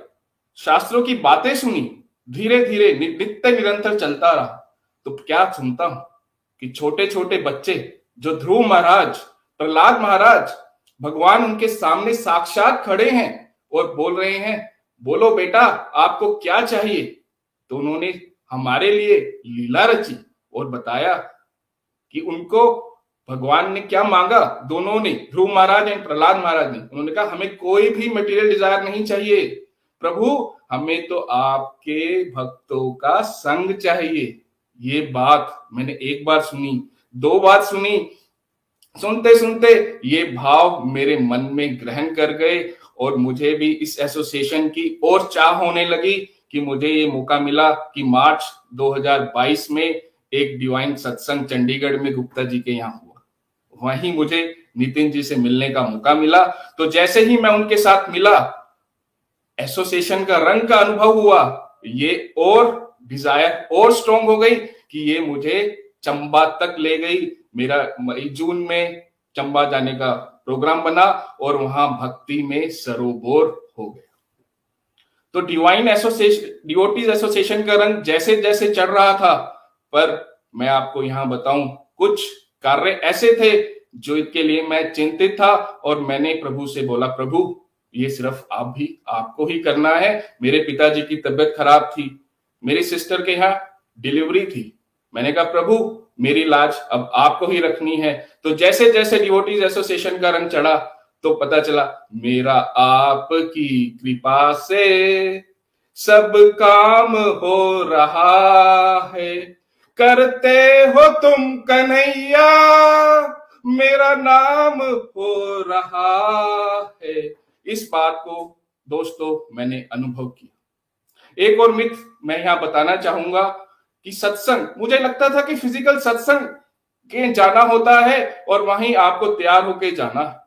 शास्त्रों की बातें सुनी। धीरे धीरे नित्य निरंतर चलता रहा। तो क्या सुनता हूँ कि छोटे छोटे बच्चे जो ध्रुव महाराज, प्रहलाद महाराज, भगवान उनके सामने साक्षात खड़े हैं और बोल रहे हैं, बोलो बेटा, आपको क्या चाहिए? तो उन्होंने हमारे लिए लीला रची और बताया कि उनको भगवान ने क्या मांगा? दोनों ने, ध्रुव महाराज एंड प्रहलाद महाराज ने। उन्होंने कहा, हमें कोई भी मटेरियल डिज़ायर नहीं चाहिए। प्रभु, हमें तो आपके भक्तों का संग चाहिए। ये बात मैंने एक बार सुनी, दो बार सुनी। सुनते सुनते ये भाव मेरे मन में ग्रहण कर गए और मुझे भी इस एसोसिएशन की और चाह होने लगी कि मुझे ये मौका मिला कि मार्च 2022 में एक डिवाइन सत्संग चंडीगढ़ में गुप्ता जी के यहाँ वहीं मुझे नितिन जी से मिलने का मौका मिला। तो जैसे ही मैं उनके साथ मिला एसोसिएशन का रंग का अनुभव हुआ। ये और डिज़ायर और स्ट्रॉन्ग हो गई कि ये मुझे चंबा तक ले गई। मेरा मई, जून में चंबा जाने का प्रोग्राम बना और वहाँ भक्ति में सरोबोर हो गया। तो डिवाइन एसोसिएशन डिओटीज एसोसिएशन का रंग जैसे जैसे चढ़ रहा था, पर मैं आपको यहाँ बताऊँ, कुछ कार्य ऐसे थे जो इसके लिए मैं चिंतित था और मैंने प्रभु से बोला, प्रभु, ये सिर्फ़ आप भी, आपको ही करना है। मेरे पिताजी की तबीयत खराब थी, मेरी सिस्टर के यहाँ डिलीवरी थी। मैंने कहा, प्रभु, मेरी लाज अब आपको ही रखनी है। तो जैसे जैसे डिवोटीज एसोसिएशन का रंग चढ़ा तो पता चला, मेरा आपकी कृपा से सब काम हो रहा है। करते हो तुम कन्हैया, मेरा नाम हो रहा है। इस बात को दोस्तों मैंने अनुभव किया। एक और मिथ मैं यहाँ बताना चाहूँगा कि सत्संग, मुझे लगता था कि फ़िज़िकल सत्संग के जाना होता है और वहीं आपको तैयार होके जाना है।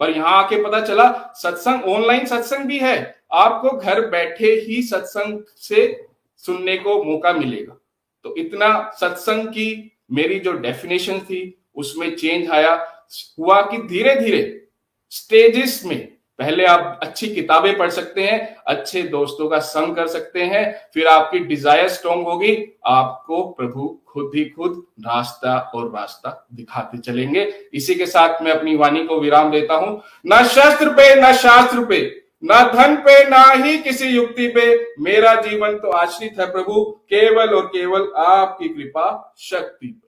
पर यहाँ आके पता चला, सत्संग ऑनलाइन सत्संग भी है। आपको घर बैठे ही सत्संग से सुनने को मौका मिलेगा। तो इतना सत्संग की मेरी जो डेफिनेशन थी, उसमें चेंज आया। हुआ कि धीरे धीरे स्टेजेस में, पहले आप अच्छी किताबें पढ़ सकते हैं, अच्छे दोस्तों का संग कर सकते हैं, फिर आपकी डिज़ायर स्ट्रॉन्ग होगी, आपको प्रभु खुद ही खुद रास्ता और रास्ता दिखाते चलेंगे। इसी के साथ मैं अपनी वाणी को विराम देता हूँ। ना शस्त्र पे, ना शास्त्र पे। ना धन पे, ना ही किसी युक्ति पे। मेरा जीवन तो आश्रित है प्रभु, केवल और केवल आपकी कृपा शक्ति पर।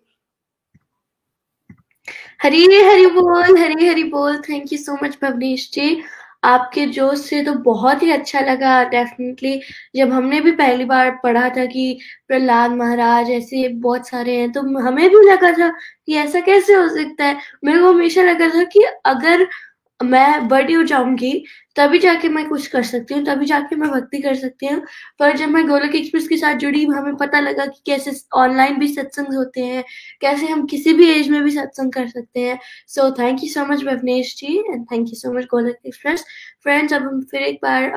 हरी हरी बोल, हरी हरी बोल। Thank you so much Bhavnesh ji आपके जोश से तो बहुत ही अच्छा लगा डेफिनेटली जब हमने भी पहली बार पढ़ा था कि प्रहलाद महाराज ऐसे बहुत सारे हैं तो हमें भी लगा था कि ऐसा कैसे हो सकता है। मेरे को हमेशा लगा था कि अगर मैं बड़ी हो जाऊँगी तभी जाके मैं कुछ कर सकती हूँ, तभी जाके मैं भक्ति कर सकती हूँ। पर जब मैं गोलक एक्सप्रेस के साथ जुड़ी, हमें पता लगा कि कैसे ऑनलाइन भी सत्संग होते हैं, कैसे हम किसी भी एज में भी सत्संग कर सकते हैं। So thank you so much Bhavnesh ji and thank you so much Golok Express. Friends अब हम फिर एक बार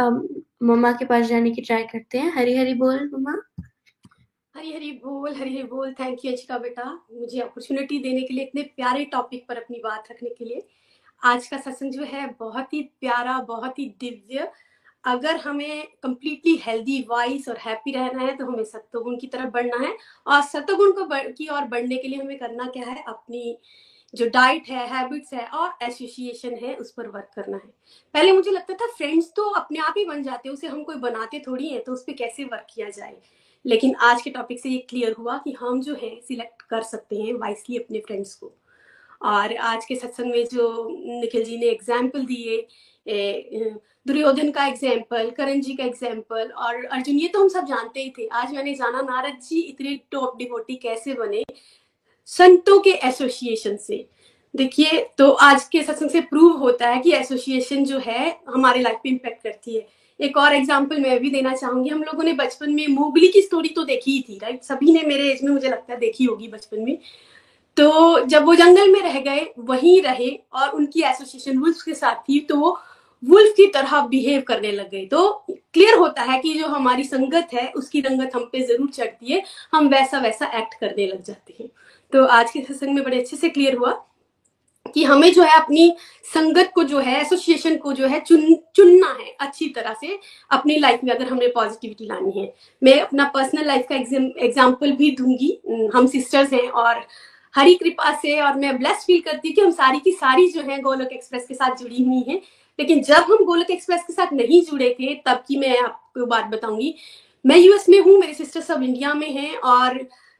मम्मा के पास जाने की ट्राई करते हैं। हरी हरी बोल, मम्मा। हरी हरी बोल, हरी हरी बोल। थैंक यू अंशिका बेटा। मुझे अपॉर्चुनिटी देने के लिए, इतने प्यारे टॉपिक पर अपनी बात रखने के लिए। आज का सत्संग जो है बहुत ही प्यारा, बहुत ही दिव्य। अगर हमें कम्प्लीटली हेल्दी वाइस और हैप्पी रहना है तो हमें सत्वगुण की तरफ़ बढ़ना है। और सत्वगुण को की और बढ़ने के लिए हमें करना क्या है? अपनी जो डाइट है हैबिट्स है और एसोसिएशन है, उस पर वर्क करना है। पहले मुझे लगता था फ्रेंड्स तो अपने आप ही बन जाते हैं, उसे हम कोई बनाते थोड़ी है तो उस पर कैसे वर्क किया जाए? लेकिन आज के टॉपिक से ये क्लियर हुआ कि हम जो है सिलेक्ट कर सकते हैं वाइसली अपने फ्रेंड्स को। और आज के सत्संग में जो निखिल जी ने एग्ज़ाम्पल दिए दुर्योधन का एग्ज़ाम्पल करण जी का एग्ज़ाम्पल और अर्जुन, ये तो हम सब जानते ही थे। आज मैंने जाना, नारद जी इतने टॉप डिवोटी कैसे बने? संतों के एसोसिएशन से। देखिए तो आज के सत्संग से प्रूव होता है कि एसोसिएशन जो है, हमारे लाइफ पे इम्पेक्ट करती है। एक और एग्ज़ाम्पल मैं भी देना चाहूँगी। हम लोगों ने बचपन में मोगली की स्टोरी तो देखी ही थी राइट सभी ने मेरे एज में मुझे लगता है देखी होगी बचपन में। तो जब वो जंगल में रह गए, वहीं रहे और उनकी एसोसिएशन वुल्फ के साथ थी तो वो वुल्फ की तरह बिहेव करने लग गए। तो क्लियर होता है कि जो हमारी संगत है, उसकी रंगत हम पे ज़रूर चढ़ती है, हम वैसा वैसा एक्ट करने लग जाते हैं। तो आज के सत्संग में बड़े अच्छे से क्लियर हुआ कि हमें जो है अपनी संगत को जो है एसोसिएशन को जो है चुन, चुनना है अच्छी तरह से अपनी लाइफ में, अगर हमें पॉजिटिविटी लानी है। मैं अपना पर्सनल लाइफ का एग्ज़ाम्पल भी दूँगी। हम सिस्टर्स हैं और हरी कृपा से और मैं ब्लेस फील करती हूँ कि हम सारी की सारी जो है गोलक एक्सप्रेस के साथ जुड़ी हुई हैं। लेकिन जब हम गोलक एक्सप्रेस के साथ नहीं जुड़े थे, तब की मैं आपको बात बताऊँगी। मैं यूएस में हूँ, मेरे सिस्टर सब इंडिया में हैं और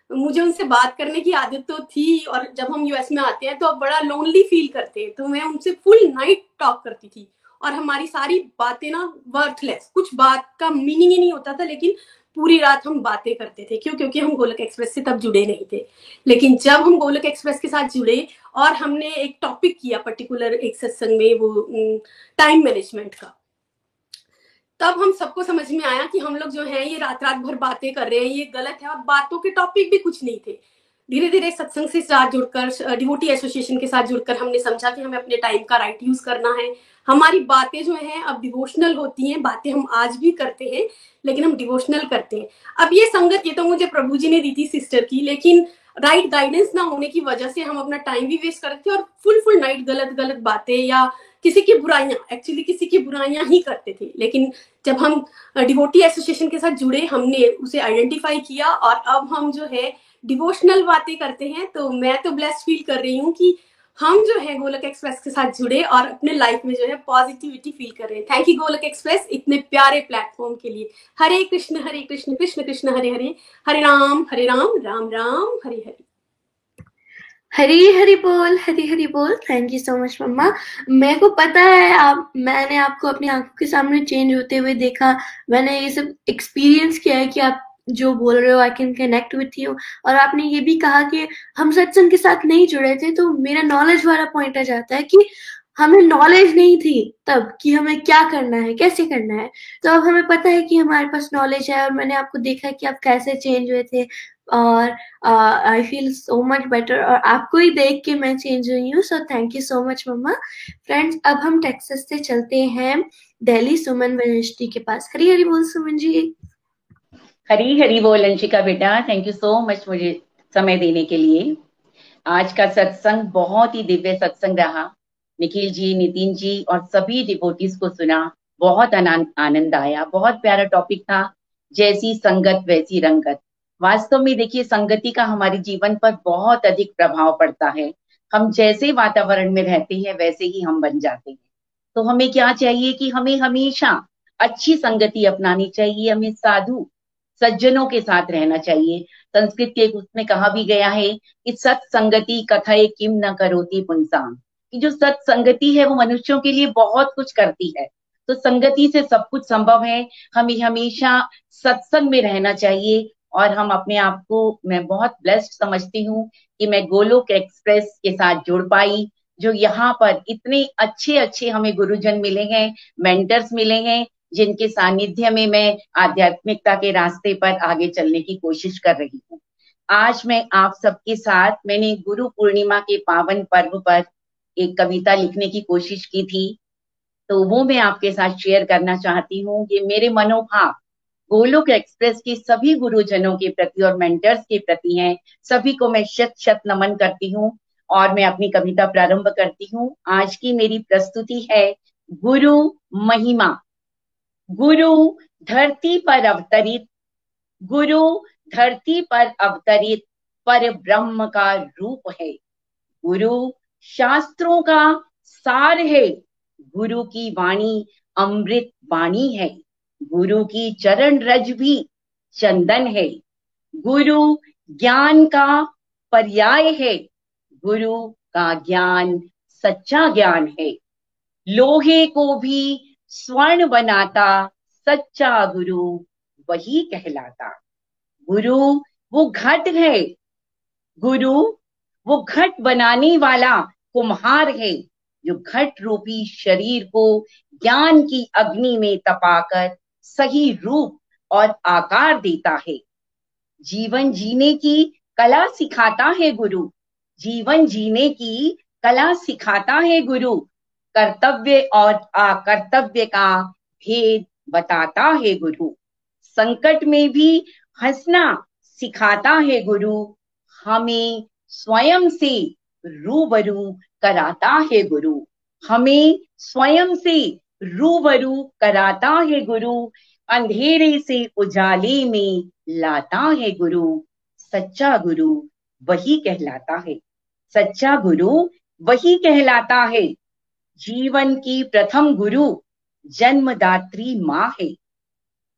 मुझे उनसे बात करने की आदत तो थी और जब हम यूएस में आते हैं तो अब बड़ा लोनली फील करते हैं। तो मैं उनसे फुल नाइट टॉक करती थी और हमारी सारी बातें ना वर्थलेस कुछ बात का मीनिंग ही नहीं होता था, लेकिन पूरी रात हम बातें करते थे, क्यों? क्योंकि हम गोलक एक्सप्रेस से तब जुड़े नहीं थे। लेकिन जब हम गोलक एक्सप्रेस के साथ जुड़े और हमने एक टॉपिक किया पर्टिकुलर एक सत्संग में वो टाइम मैनेजमेंट का, तब हम सबको समझ में आया कि हम लोग जो है, ये रात रात भर बातें कर रहे हैं, ये गलत है और बातों के टॉपिक भी कुछ नहीं थे। धीरे धीरे सत्संग से साथ जुड़कर डिवोटी एसोसिएशन के साथ जुड़कर हमने समझा कि हमें अपने टाइम का राइट यूज़ करना है। हमारी बातें जो हैं, अब डिवोशनल होती हैं, बातें हम आज भी करते हैं, लेकिन हम डिवोशनल करते हैं। अब ये संगत, ये तो मुझे प्रभु जी ने दी थी सिस्टर की, लेकिन राइट गाइडेंस ना होने की वजह से हम अपना टाइम भी वेस्ट करते थे और फुल फुल नाइट गलत गलत बातें या किसी की बुराइयाँ एक्चुअली किसी की बुराइयाँ ही करते थे। लेकिन जब हम डिवोटी एसोसिएशन के साथ जुड़े, हमने उसे आइडेंटिफाई किया और अब हम जो है डिवोशनल बातें करते हैं तो मैं तो ब्लेस्ड फील कर रही हूँ कि हम जो है गोलक एक्सप्रेस के साथ जुड़े और अपने लाइफ में जो है पॉजिटिविटी फील कर रहे हैं। थैंक यू गोलक एक्सप्रेस इतने प्यारे प्लेटफॉर्म के लिए। हरे कृष्ण हरे कृष्ण कृष्ण कृष्ण, हरे हरे। हरे राम हरे राम राम राम, हरे हरे। हरी हरी बोल, हरी हरी बोल। Thank you so much mama. मेरे को पता है, आप, मैंने आपको अपनी आँखों के सामने चेंज होते हुए देखा। मैंने ये सब एक्सपीरियंस किया है कि आप जो बोल रहे हो I can connect with you और आपने ये भी कहा कि हम सत्संग के साथ नहीं जुड़े थे तो मेरा नॉलेज वाला पॉइंट आ जाता है कि हमें नॉलेज नहीं थी तब कि हमें क्या करना है, कैसे करना है। तो अब हमें पता है कि हमारे पास नॉलेज है और मैंने आपको देखा कि आप कैसे चेंज हुए थे और I feel so much better और आपको ही देख के मैं चेंज हुई हूँ। So thank you so much mama friends अब हम टेक्सस से चलते हैं दिल्ली सुमन वनिष्ठी के पास। हरी हरी बोल सुमन जी। हरी हरी बोल अंशिका बेटा थैंक यू सो मच मुझे समय देने के लिए। आज का सत्संग बहुत ही दिव्य सत्संग रहा। निखिल जी, नितिन जी और सभी डिवोटीज को सुना, बहुत आनंद आया। बहुत प्यारा टॉपिक था, जैसी संगत वैसी रंगत। वास्तव में देखिए, संगति का हमारे जीवन पर बहुत अधिक प्रभाव पड़ता है। हम जैसे वातावरण में रहते हैं, वैसे ही हम बन जाते हैं। तो हमें क्या चाहिए कि हमें हमेशा अच्छी संगति अपनानी चाहिए, हमें साधु सज्जनों के साथ रहना चाहिए। संस्कृत के उसमें कहा भी गया है कि सत्संगति कथा किम न करोती पुंसाम। कि जो सत्संगति है वो मनुष्यों के लिए बहुत कुछ करती है। तो संगति से सब कुछ संभव है। हमें हमेशा सत्संग में रहना चाहिए और हम अपने आप को मैं बहुत ब्लेस्ड समझती हूँ कि मैं गोलोक एक्सप्रेस के साथ जुड़ पाई, जो यहाँ पर इतने अच्छे अच्छे हमें गुरुजन मिले हैं मेंटर्स मिले हैं जिनके सानिध्य में मैं आध्यात्मिकता के रास्ते पर आगे चलने की कोशिश कर रही हूँ। आज मैं आप सबके साथ मैंने गुरु पूर्णिमा के पावन पर्व पर एक कविता लिखने की कोशिश की थी। तो वो मैं आपके साथ शेयर करना चाहती हूँ। ये मेरे मनोभाव, गोलोक एक्सप्रेस के सभी गुरुजनों के प्रति और मेंटर्स के प्रति हैं। सभी को मैं शत शत नमन करती हूँ और मैं अपनी कविता प्रारंभ करती हूँ। आज की मेरी प्रस्तुति है, गुरु महिमा। गुरु धरती पर अवतरित, गुरु धरती पर अवतरित पर ब्रह्म का रूप है। गुरु शास्त्रों का सार है। गुरु की वाणी अमृत वाणी है। गुरु की चरण रज भी चंदन है। गुरु ज्ञान का पर्याय है। गुरु का ज्ञान सच्चा ज्ञान है। लोहे को भी स्वर्ण बनाता सच्चा गुरु वही कहलाता। गुरु वो घट है। गुरु वो घट बनाने वाला कुम्हार है, जो घट रूपी शरीर को ज्ञान की अग्नि में तपाकर सही रूप और आकार देता है। जीवन जीने की कला सिखाता है गुरु। जीवन जीने की कला सिखाता है गुरु। कर्तव्य और अकर्तव्य का भेद बताता है गुरु। संकट में भी हंसना सिखाता है गुरु। हमें स्वयं से रूबरू कराता है गुरु। हमें स्वयं से रूबरू कराता है गुरु। अंधेरे से उजाले में लाता है गुरु। सच्चा गुरु वही कहलाता है। सच्चा गुरु वही कहलाता है। जीवन की प्रथम गुरु जन्मदात्री माँ है।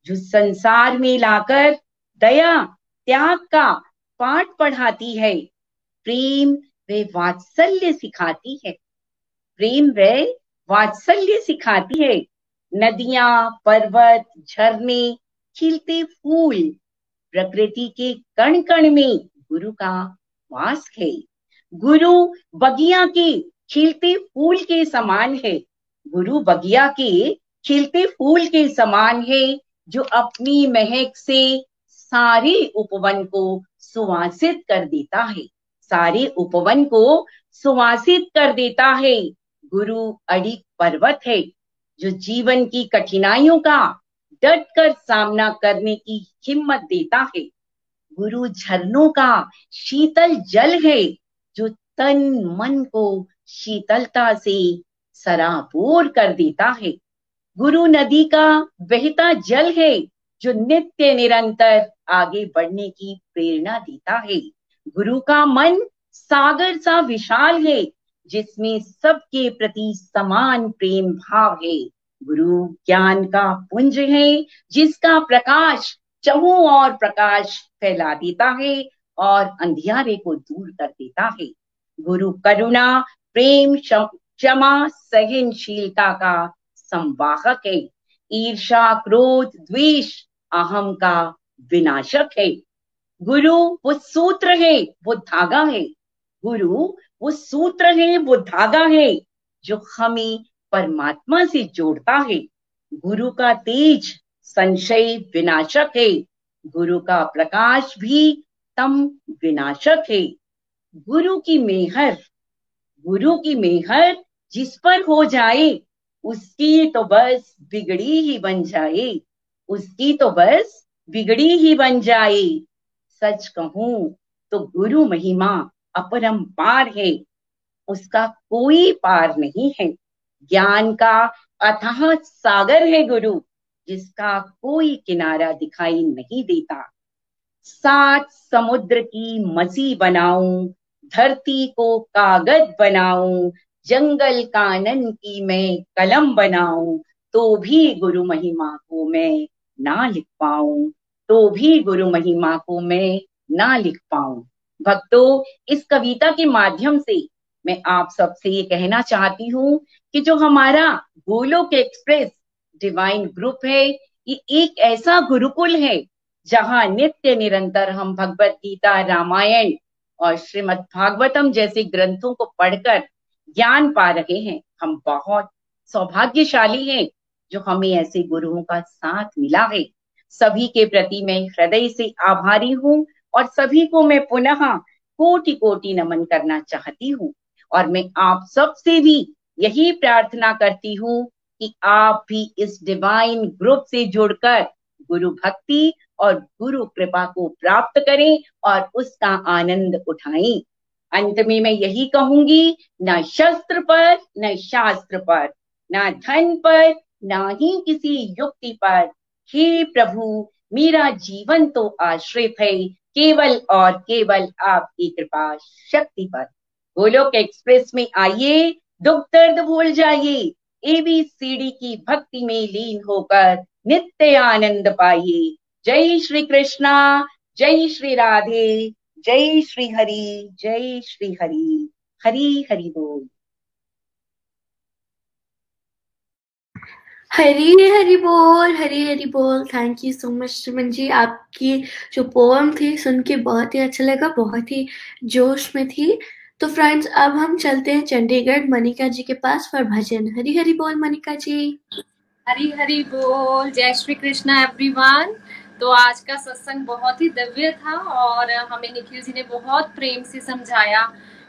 जो संसार में लाकर दया, त्याग का पाठ पढ़ाती है, प्रेम वे वात्सल्य सिखाती है। प्रेम वे वात्सल्य सिखाती है। नदियाँ, पर्वत झरने खिलते फूल, प्रकृति के कण कण में गुरु का वास है। गुरु बगिया के खिलते फूल के समान है। गुरु बगिया के खिलते फूल के समान है, जो अपनी महक से सारे उपवन को सुवासित कर देता है। सारे उपवन को सुवासित कर देता है। गुरु अड़िक पर्वत है, जो जीवन की कठिनाइयों का डट कर सामना करने की हिम्मत देता है। गुरु झरनों का शीतल जल है, जो तन मन को शीतलता से सराबोर कर देता है। गुरु नदी का बहता जल है, जो नित्य निरंतर आगे बढ़ने की प्रेरणा देता है। गुरु का मन सागर सा विशाल है, जिसमें सबके प्रति समान प्रेम भाव है। गुरु ज्ञान का पुंज है, जिसका प्रकाश चहु और प्रकाश फैला देता है और अंधियारे को दूर कर देता है। गुरु करुणा प्रेम क्षमा सहनशीलता का संवाहक है। ईर्षा क्रोध, द्वेष, अहम का विनाशक है। गुरु, वो सूत्र है, वो धागा है। गुरु, वो सूत्र है, वो धागा है, जो हमें परमात्मा से जोड़ता है। गुरु का तेज संशय विनाशक है। गुरु का प्रकाश भी तम विनाशक है। गुरु की मेहर गुरु की मेहर जिस पर हो जाए, उसकी तो बस बिगड़ी ही बन जाए, उसकी तो बस बिगड़ी ही बन जाए। सच कहूँ तो गुरु महिमा अपरंपार है, उसका कोई पार नहीं है। ज्ञान का अथाह सागर है गुरु, जिसका कोई किनारा दिखाई नहीं देता। सात समुद्र की मसी बनाऊँ धरती को कागज़ बनाऊँ, जंगल कानन की मैं कलम बनाऊँ तो भी गुरु महिमा को मैं ना लिख पाऊँ तो भी गुरु महिमा को मैं ना लिख पाऊँ। भक्तों, इस कविता के माध्यम से मैं आप सबसे ये कहना चाहती हूँ कि जो हमारा गोलोक एक्सप्रेस डिवाइन ग्रुप है, ये एक ऐसा गुरुकुल है, जहाँ नित्य निरंतर हम भगवत गीता रामायण और श्रीमद् भागवतम जैसे ग्रंथों को पढ़कर ज्ञान पा रहे हैं। हम बहुत सौभाग्यशाली हैं जो हमें ऐसे गुरुओं का साथ मिला है। सभी के प्रति मैं हृदय से आभारी हूँ और सभी को मैं पुनः कोटि कोटि नमन करना चाहती हूँ। और मैं आप सबसे भी यही प्रार्थना करती हूँ कि आप भी इस डिवाइन ग्रुप से जुड़कर गुरु भक्ति और गुरु कृपा को प्राप्त करें और उसका आनंद उठाएँ। अंत में मैं यही कहूँगी, न शस्त्र पर, न शास्त्र पर, न धन पर, न ही किसी युक्ति पर। हे प्रभु, मेरा जीवन तो आश्रित है, केवल और केवल आपकी कृपा शक्ति पर। गोलोक एक्सप्रेस में आइए, दुख दर्द भूल जाइए एबीसीडी की भक्ति में लीन होकर नित्य आनंद जय श्री कृष्णा जय श्री राधे जय श्री हरि जय श्री हरि हरि हरि बोल। हरी हरी बोल, हरी हरी बोल। Thank you so much Suman ji. आपकी जो पोएम थी, सुन के बहुत ही अच्छा लगा, बहुत ही जोश में थी। तो फ्रेंड्स अब हम चलते हैं चंडीगढ़ मनिका जी के पास फॉर भजन। हरी हरी बोल, मनिका जी। हरी हरी बोल। जय श्री कृष्णा एवरीवन तो आज का सत्संग बहुत ही दिव्य था और हमें निखिल जी ने बहुत प्रेम से समझाया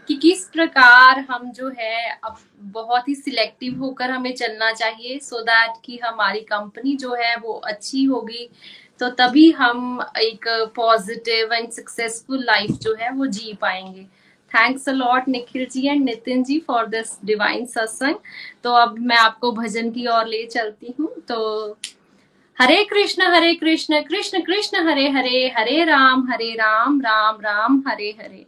कि किस प्रकार हम जो है अब बहुत ही सिलेक्टिव होकर हमें चलना चाहिए सो so दैट कि हमारी कंपनी जो है वो अच्छी होगी। तो तभी हम एक पॉजिटिव एंड सक्सेसफुल लाइफ जो है वो जी पाएँगे। Thanks a lot Nikhil ji and Nitin ji for this divine satsang तो अब मैं आपको भजन की ओर ले चलती हूँ। तो हरे कृष्ण हरे कृष्ण कृष्ण कृष्ण, हरे हरे हरे राम हरे राम राम राम, हरे हरे।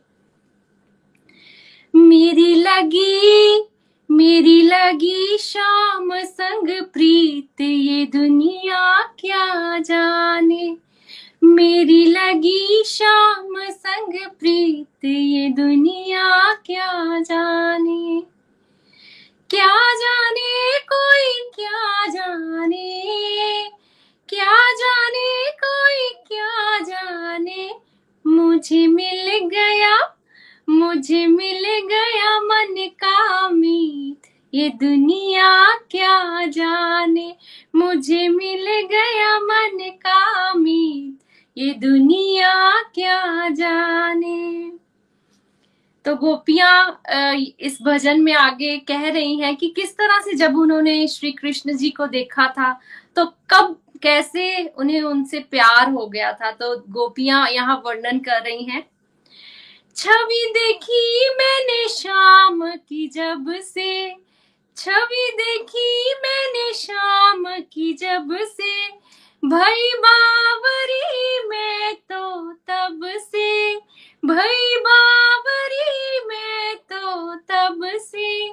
मेरी लगी मेरी लगी शाम संग प्रीत, ये दुनिया क्या जाने? मेरी लगी शाम संग प्रीत, ये दुनिया क्या जाने? क्या जाने, कोई क्या जाने? क्या जाने, कोई क्या जाने? मुझे मिल गया, मुझे मिल गया मन का मीत, ये दुनिया क्या जाने? मुझे मिल गया मन का मीत ये दुनिया क्या जाने? तो गोपियाँ इस भजन में आगे कह रही हैं कि किस तरह से जब उन्होंने श्री कृष्ण जी को देखा था तो कब, कैसे उन्हें उनसे प्यार हो गया था? तो गोपियाँ यहाँ वर्णन कर रही हैं। छवि देखी मैंने शाम की जब से, छवि देखी मैंने शाम की जब से भई बावरी में तो तब से, भई बावरी में तो तब से,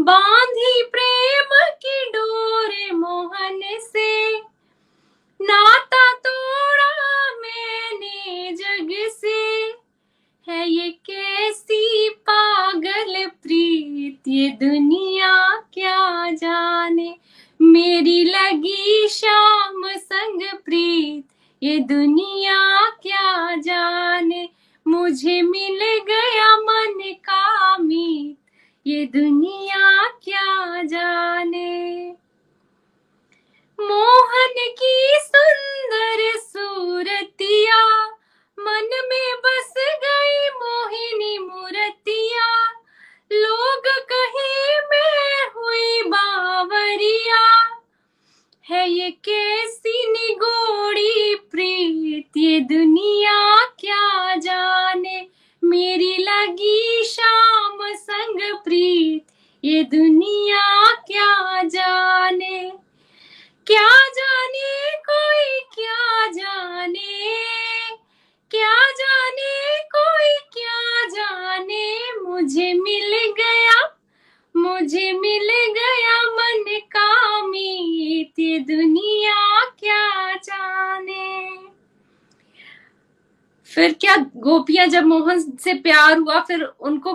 बांधी प्रेम की डोरे मोहन से। नाता तोड़ा मैंने जग से, है ये कैसी पागल प्रीत, ये दुनिया क्या जाने? मेरी लगी शाम संग प्रीत, ये दुनिया क्या जाने? मुझे मिल गया मन का मीत, ये दुनिया क्या जाने? मोहन की सुंदर सूरतिया, मन में बस गई मोहिनी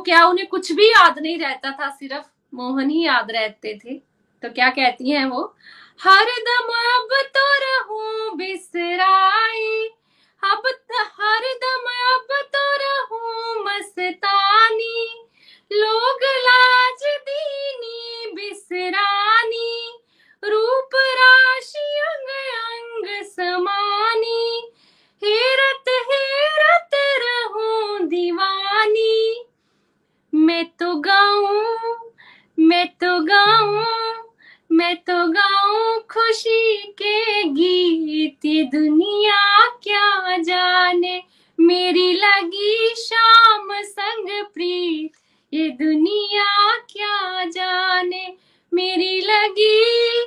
क्या उन्हें कुछ भी याद नहीं रहता था, सिर्फ़ मोहन ही याद रहते थे। तो क्या कहती हैं वो? हर दम अब तो रहूँ बिसराई, अब हर दम अब तो रहूँ मस्तानी, लोग लाज दीनी बिसरानी, रूप राशि अंग अंग समानी, हेरत हेरत रहूँ दीवानी। मैं तो गाऊं, मैं तो गाऊं, मैं तो गाऊं खुशी के गीत। ये दुनिया क्या जाने, मेरी लगी शाम संग प्रीत। ये दुनिया क्या जाने, मेरी लगी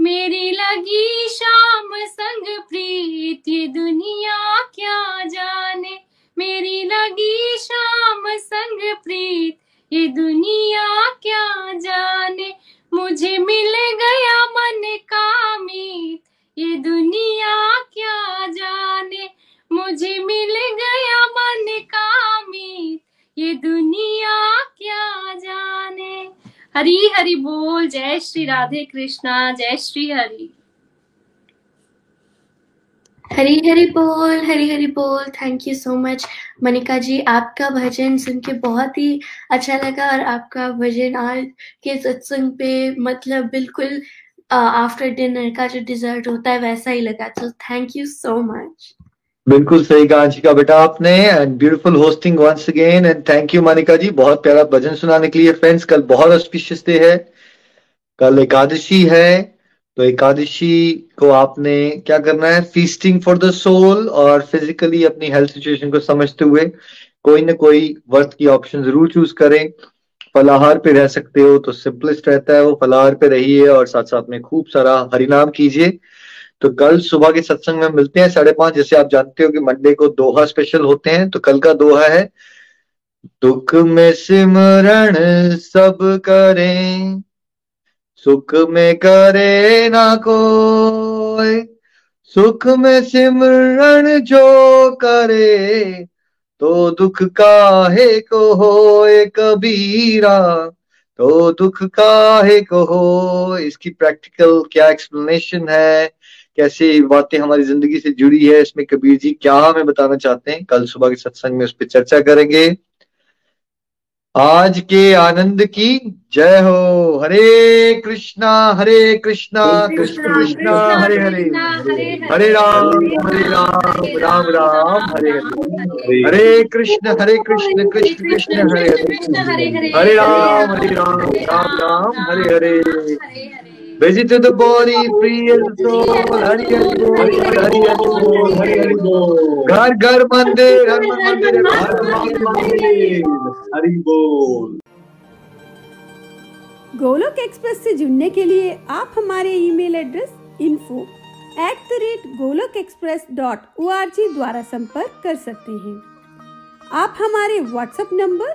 मेरी लगी शाम संग प्रीत। ये दुनिया क्या जाने मेरी लगी शाम संग प्रीत, ये दुनिया क्या जाने? मुझे मिल गया मन का मीत, ये दुनिया क्या जाने? मुझे मिल गया मन का मीत, ये दुनिया क्या जाने? हरी हरि बोल, जय श्री राधे कृष्णा, जय श्री हरि। हरी हरी बोल, हरी हरी बोल। Thank you so much Manika ji. आपका भजन सुन के बहुत ही अच्छा लगा और आपका भजन आज के सत्संग पे मतलब बिल्कुल आफ्टर डिनर का जो डिजर्ट होता है वैसा ही लगा। तो थैंक यू सो मच बिल्कुल सही कहा अंशिका बेटा आपने and beautiful hosting once again and thank you Manika ji, बहुत प्यारा भजन सुनाने के लिए। फ्रेंड्स कल बहुत ऑस्पिशियस डे है। कल एकादशी है। तो एकादशी को आपने क्या करना है? फीस्टिंग फॉर द सोल और फिजिकली अपनी हेल्थ सिचुएशन को समझते हुए कोई ना कोई वर्थ की ऑप्शन ज़रूर चूज़ करें। फलाहार पे रह सकते हो तो सिंपलेस्ट रहता है वो फलाहार पे रहिए और साथ साथ में खूब सारा हरिनाम कीजिए। तो कल सुबह के सत्संग में मिलते हैं साढ़े पाँच, जैसे आप जानते हो कि मंडे को दोहा स्पेशल होते हैं तो कल का दोहा है, दुख में सिमरण सब करें। सुख में करे ना कोई, सुख में सिमरण जो करे तो दुख काहे को होए कबीरा तो दुख काहे को हो इसकी प्रैक्टिकल क्या एक्सप्लेनेशन है? कैसे बातें हमारी ज़िंदगी से जुड़ी है? इसमें कबीर जी, क्या हमें बताना चाहते हैं? कल सुबह के सत्संग में उस पर चर्चा करेंगे। आज के आनंद की जय हो। हरे कृष्णा हरे कृष्णा कृष्ण कृष्णा हरे हरे। हरे राम हरे राम राम राम हरे हरे। हरे कृष्ण हरे कृष्ण कृष्ण कृष्ण हरे हरे। हरे राम हरे राम राम राम हरे हरे। Visit to the body, free and soul. Hari Hari Bol, Hari Hari Bol, Hari Hari Bol. घर घर मंदिर, हर मंदिर, हर मंदिर, हरि बोल. गोलोक एक्सप्रेस से जुड़ने के लिए आप हमारे email address info at the rate Golok Express dot o द्वारा संपर्क कर सकते हैं आप हमारे व्हाट्सएप नंबर